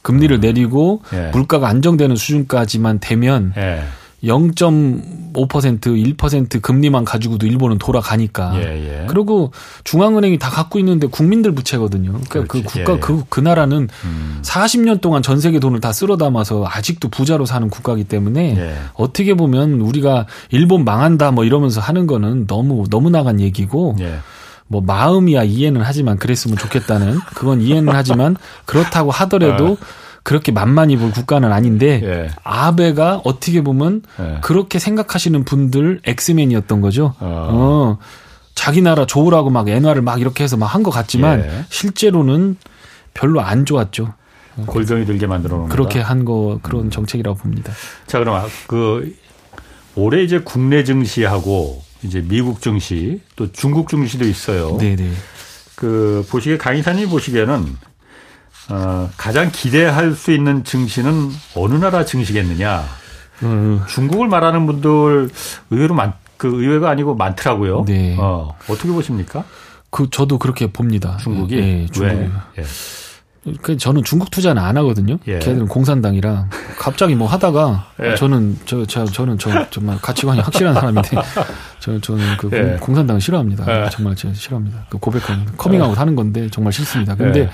C: 금리를 음. 내리고 예. 물가가 안정되는 수준까지만 되면 예. 0.5% 1% 금리만 가지고도 일본은 돌아가니까. 예, 예. 그리고 중앙은행이 다 갖고 있는데 국민들 부채거든요. 그러니까 그 그렇지. 그 국가 예, 그, 그 나라는 음. 40년 동안 전 세계 돈을 다 쓸어 담아서 아직도 부자로 사는 국가이기 때문에 예. 어떻게 보면 우리가 일본 망한다 뭐 이러면서 하는 거는 너무 너무 나간 얘기고 예. 뭐 마음이야 이해는 하지만 그랬으면 좋겠다는 그건 이해는 하지만 그렇다고 하더라도 어. 그렇게 만만히 볼 국가는 아닌데 예. 아베가 어떻게 보면 예. 그렇게 생각하시는 분들 엑스맨이었던 거죠. 어. 어. 자기 나라 좋으라고 막 엔화를 막 이렇게 해서 막 한 것 같지만 예. 실제로는 별로 안 좋았죠.
A: 골병이 들게 만들어 놓은
C: 그렇게 한 거 그런 음. 정책이라고 봅니다.
A: 자, 그럼 아, 그 올해 이제 국내 증시하고 이제 미국 증시 또 중국 증시도 있어요. 네네. 그 보시기에 강의사님 보시기에는 어, 가장 기대할 수 있는 증시는 어느 나라 증시겠느냐? 음. 중국을 말하는 분들 의외로 많, 그 의외가 아니고 많더라고요. 네. 어, 어떻게 보십니까?
C: 그 저도 그렇게 봅니다.
A: 중국이 예, 중국. 왜? 예.
C: 그 저는 중국 투자는 안 하거든요. 예. 걔들은 공산당이라 갑자기 뭐 하다가 예. 저는 저, 저 저는 저 정말 가치관이 확실한 사람인데 [laughs] 저 저는 그 예. 공산당을 싫어합니다. 예. 정말 제가 싫어합니다. 그 고백하는 커밍아웃 하는 건데 정말 싫습니다. 근데 예.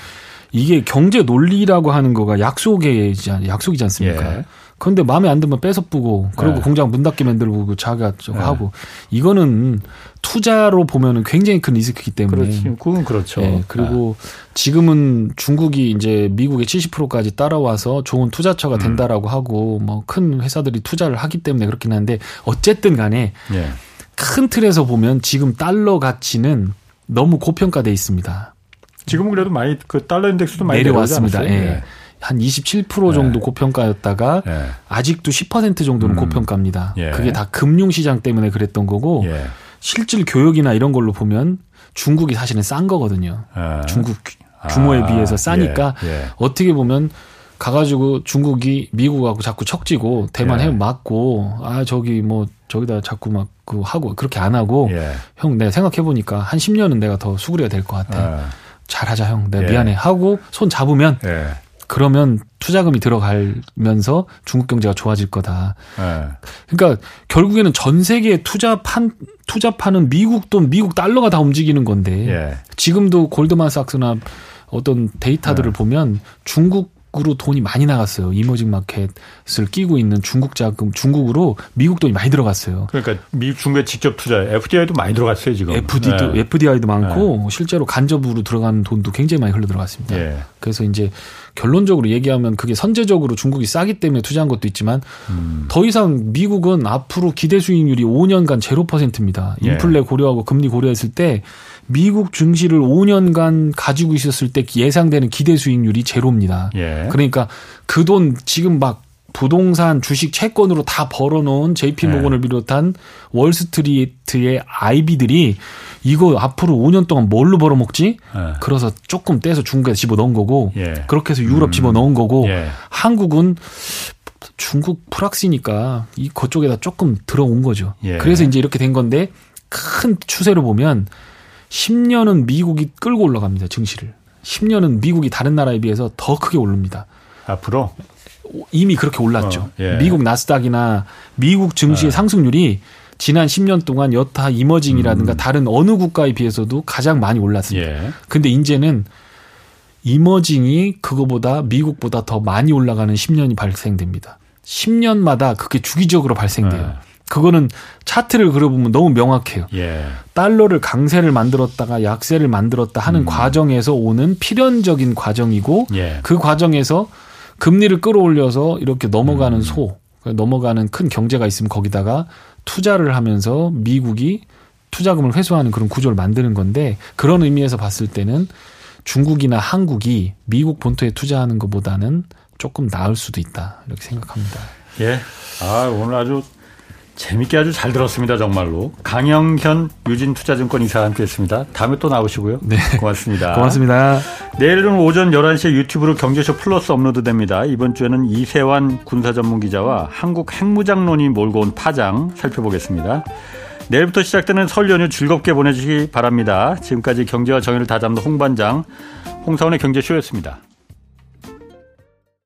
C: 이게 경제 논리라고 하는 거가 약속이지 약속이지 않습니까? 예. 그런데 마음에 안 들면 뺏어 뿌고 그리고 네. 공장 문 닫게 만들고 자기가 네. 하고 이거는 투자로 보면은 굉장히 큰 리스크이기 때문에
A: 그렇지. 그건 그렇죠. 네.
C: 그리고 네. 지금은 중국이 이제 미국의 70%까지 따라와서 좋은 투자처가 음. 된다라고 음. 하고 뭐 큰 회사들이 투자를 하기 때문에 그렇긴 한데 어쨌든 간에 예. 큰 틀에서 보면 지금 달러 가치는 너무 고평가돼 있습니다.
A: 지금은 그래도 많이 그 달러 인덱스도 많이
C: 내려왔습니다. 예. 예. 한 27% 정도 예. 고평가였다가 예. 아직도 10% 정도는 음. 고평가입니다. 예. 그게 다 금융 시장 때문에 그랬던 거고 예. 실질 교육이나 이런 걸로 보면 중국이 사실은 싼 거거든요. 예. 중국 규모에 아, 비해서 싸니까 어떻게 보면 가가지고 중국이 미국하고 자꾸 척지고 대만 해 맞고 아 저기 뭐 저기다 자꾸 막 그 하고 그렇게 안 하고 형 내가 생각해 보니까 한 10년은 내가 더 수그려야 될 것 같아. 잘하자 형 내가 예. 미안해 하고 손 잡으면 예. 그러면 투자금이 들어가면서 중국 경제가 좋아질 거다. 예. 그러니까 결국에는 전 세계 투자판 투자파는 미국 돈 미국 달러가 다 움직이는 건데 예. 지금도 골드만삭스나 어떤 데이터들을 예. 보면 중국 으로 돈이 많이 나갔어요. 이머징 마켓을 끼고 있는 중국 자금, 중국으로 미국 돈이 많이 들어갔어요.
A: 그러니까 미국 중국에 직접 투자, FDI도 많이 들어갔어요 지금.
C: FD도 네. FDI도 많고 네. 실제로 간접으로 들어가는 돈도 굉장히 많이 흘러 들어갔습니다. 네. 그래서 이제 결론적으로 얘기하면 그게 선제적으로 중국이 싸기 때문에 투자한 것도 있지만 음. 더 이상 미국은 앞으로 기대 수익률이 5년간 0%입니다. 인플레 고려하고 금리 고려했을 때 미국 증시를 5년간 가지고 있었을 때 예상되는 기대 수익률이 제로입니다. 예. 그러니까 그 돈 지금 막 부동산, 주식, 채권으로 다 벌어놓은 JP 모건을 예. 비롯한 월스트리트의 아이비들이 이거 앞으로 5년 동안 뭘로 벌어먹지? 예. 그래서 조금 떼서 중국에 집어 넣은 거고, 예. 그렇게 해서 유럽 음. 집어 넣은 거고, 예. 한국은 중국 프락시니까 이 그쪽에다 조금 들어온 거죠. 예. 그래서 이제 이렇게 된 건데 큰 추세로 보면 10년은 미국이 끌고 올라갑니다. 증시를. 10년은 미국이 다른 나라에 비해서 더 크게 오릅니다.
A: 앞으로
C: 이미 그렇게 올랐죠. 어, 예. 미국 나스닥이나 미국 증시의 예. 상승률이 지난 10년 동안 여타 이머징이라든가 음. 다른 어느 국가에 비해서도 가장 많이 올랐습니다. 예. 근데 이제는 이머징이 그거보다 미국보다 더 많이 올라가는 10년이 발생됩니다. 10년마다 그게 주기적으로 발생돼요. 예. 그거는 차트를 그려보면 너무 명확해요. 예. 달러를 강세를 만들었다가 약세를 만들었다 하는 음. 과정에서 오는 필연적인 과정이고 예. 그 과정에서 금리를 끌어올려서 이렇게 넘어가는 음. 소, 넘어가는 큰 경제가 있으면 거기다가 투자를 하면서 미국이 투자금을 회수하는 그런 구조를 만드는 건데 그런 의미에서 봤을 때는 중국이나 한국이 미국 본토에 투자하는 것보다는 조금 나을 수도 있다 이렇게 생각합니다.
A: 예. 아 오늘 아주 재밌게 아주 잘 들었습니다. 정말로. 강영현 유진투자증권 이사 함께했습니다. 다음에 또 나오시고요. 네. 고맙습니다. [laughs]
C: 고맙습니다.
A: 내일은 오전 11시에 유튜브로 경제쇼 플러스 업로드됩니다. 이번 주에는 이세환 군사전문기자와 한국 핵무장론이 몰고 온 파장 살펴보겠습니다. 내일부터 시작되는 설 연휴 즐겁게 보내주시기 바랍니다. 지금까지 경제와 정의를 다잡는 홍반장 홍사원의 경제쇼였습니다.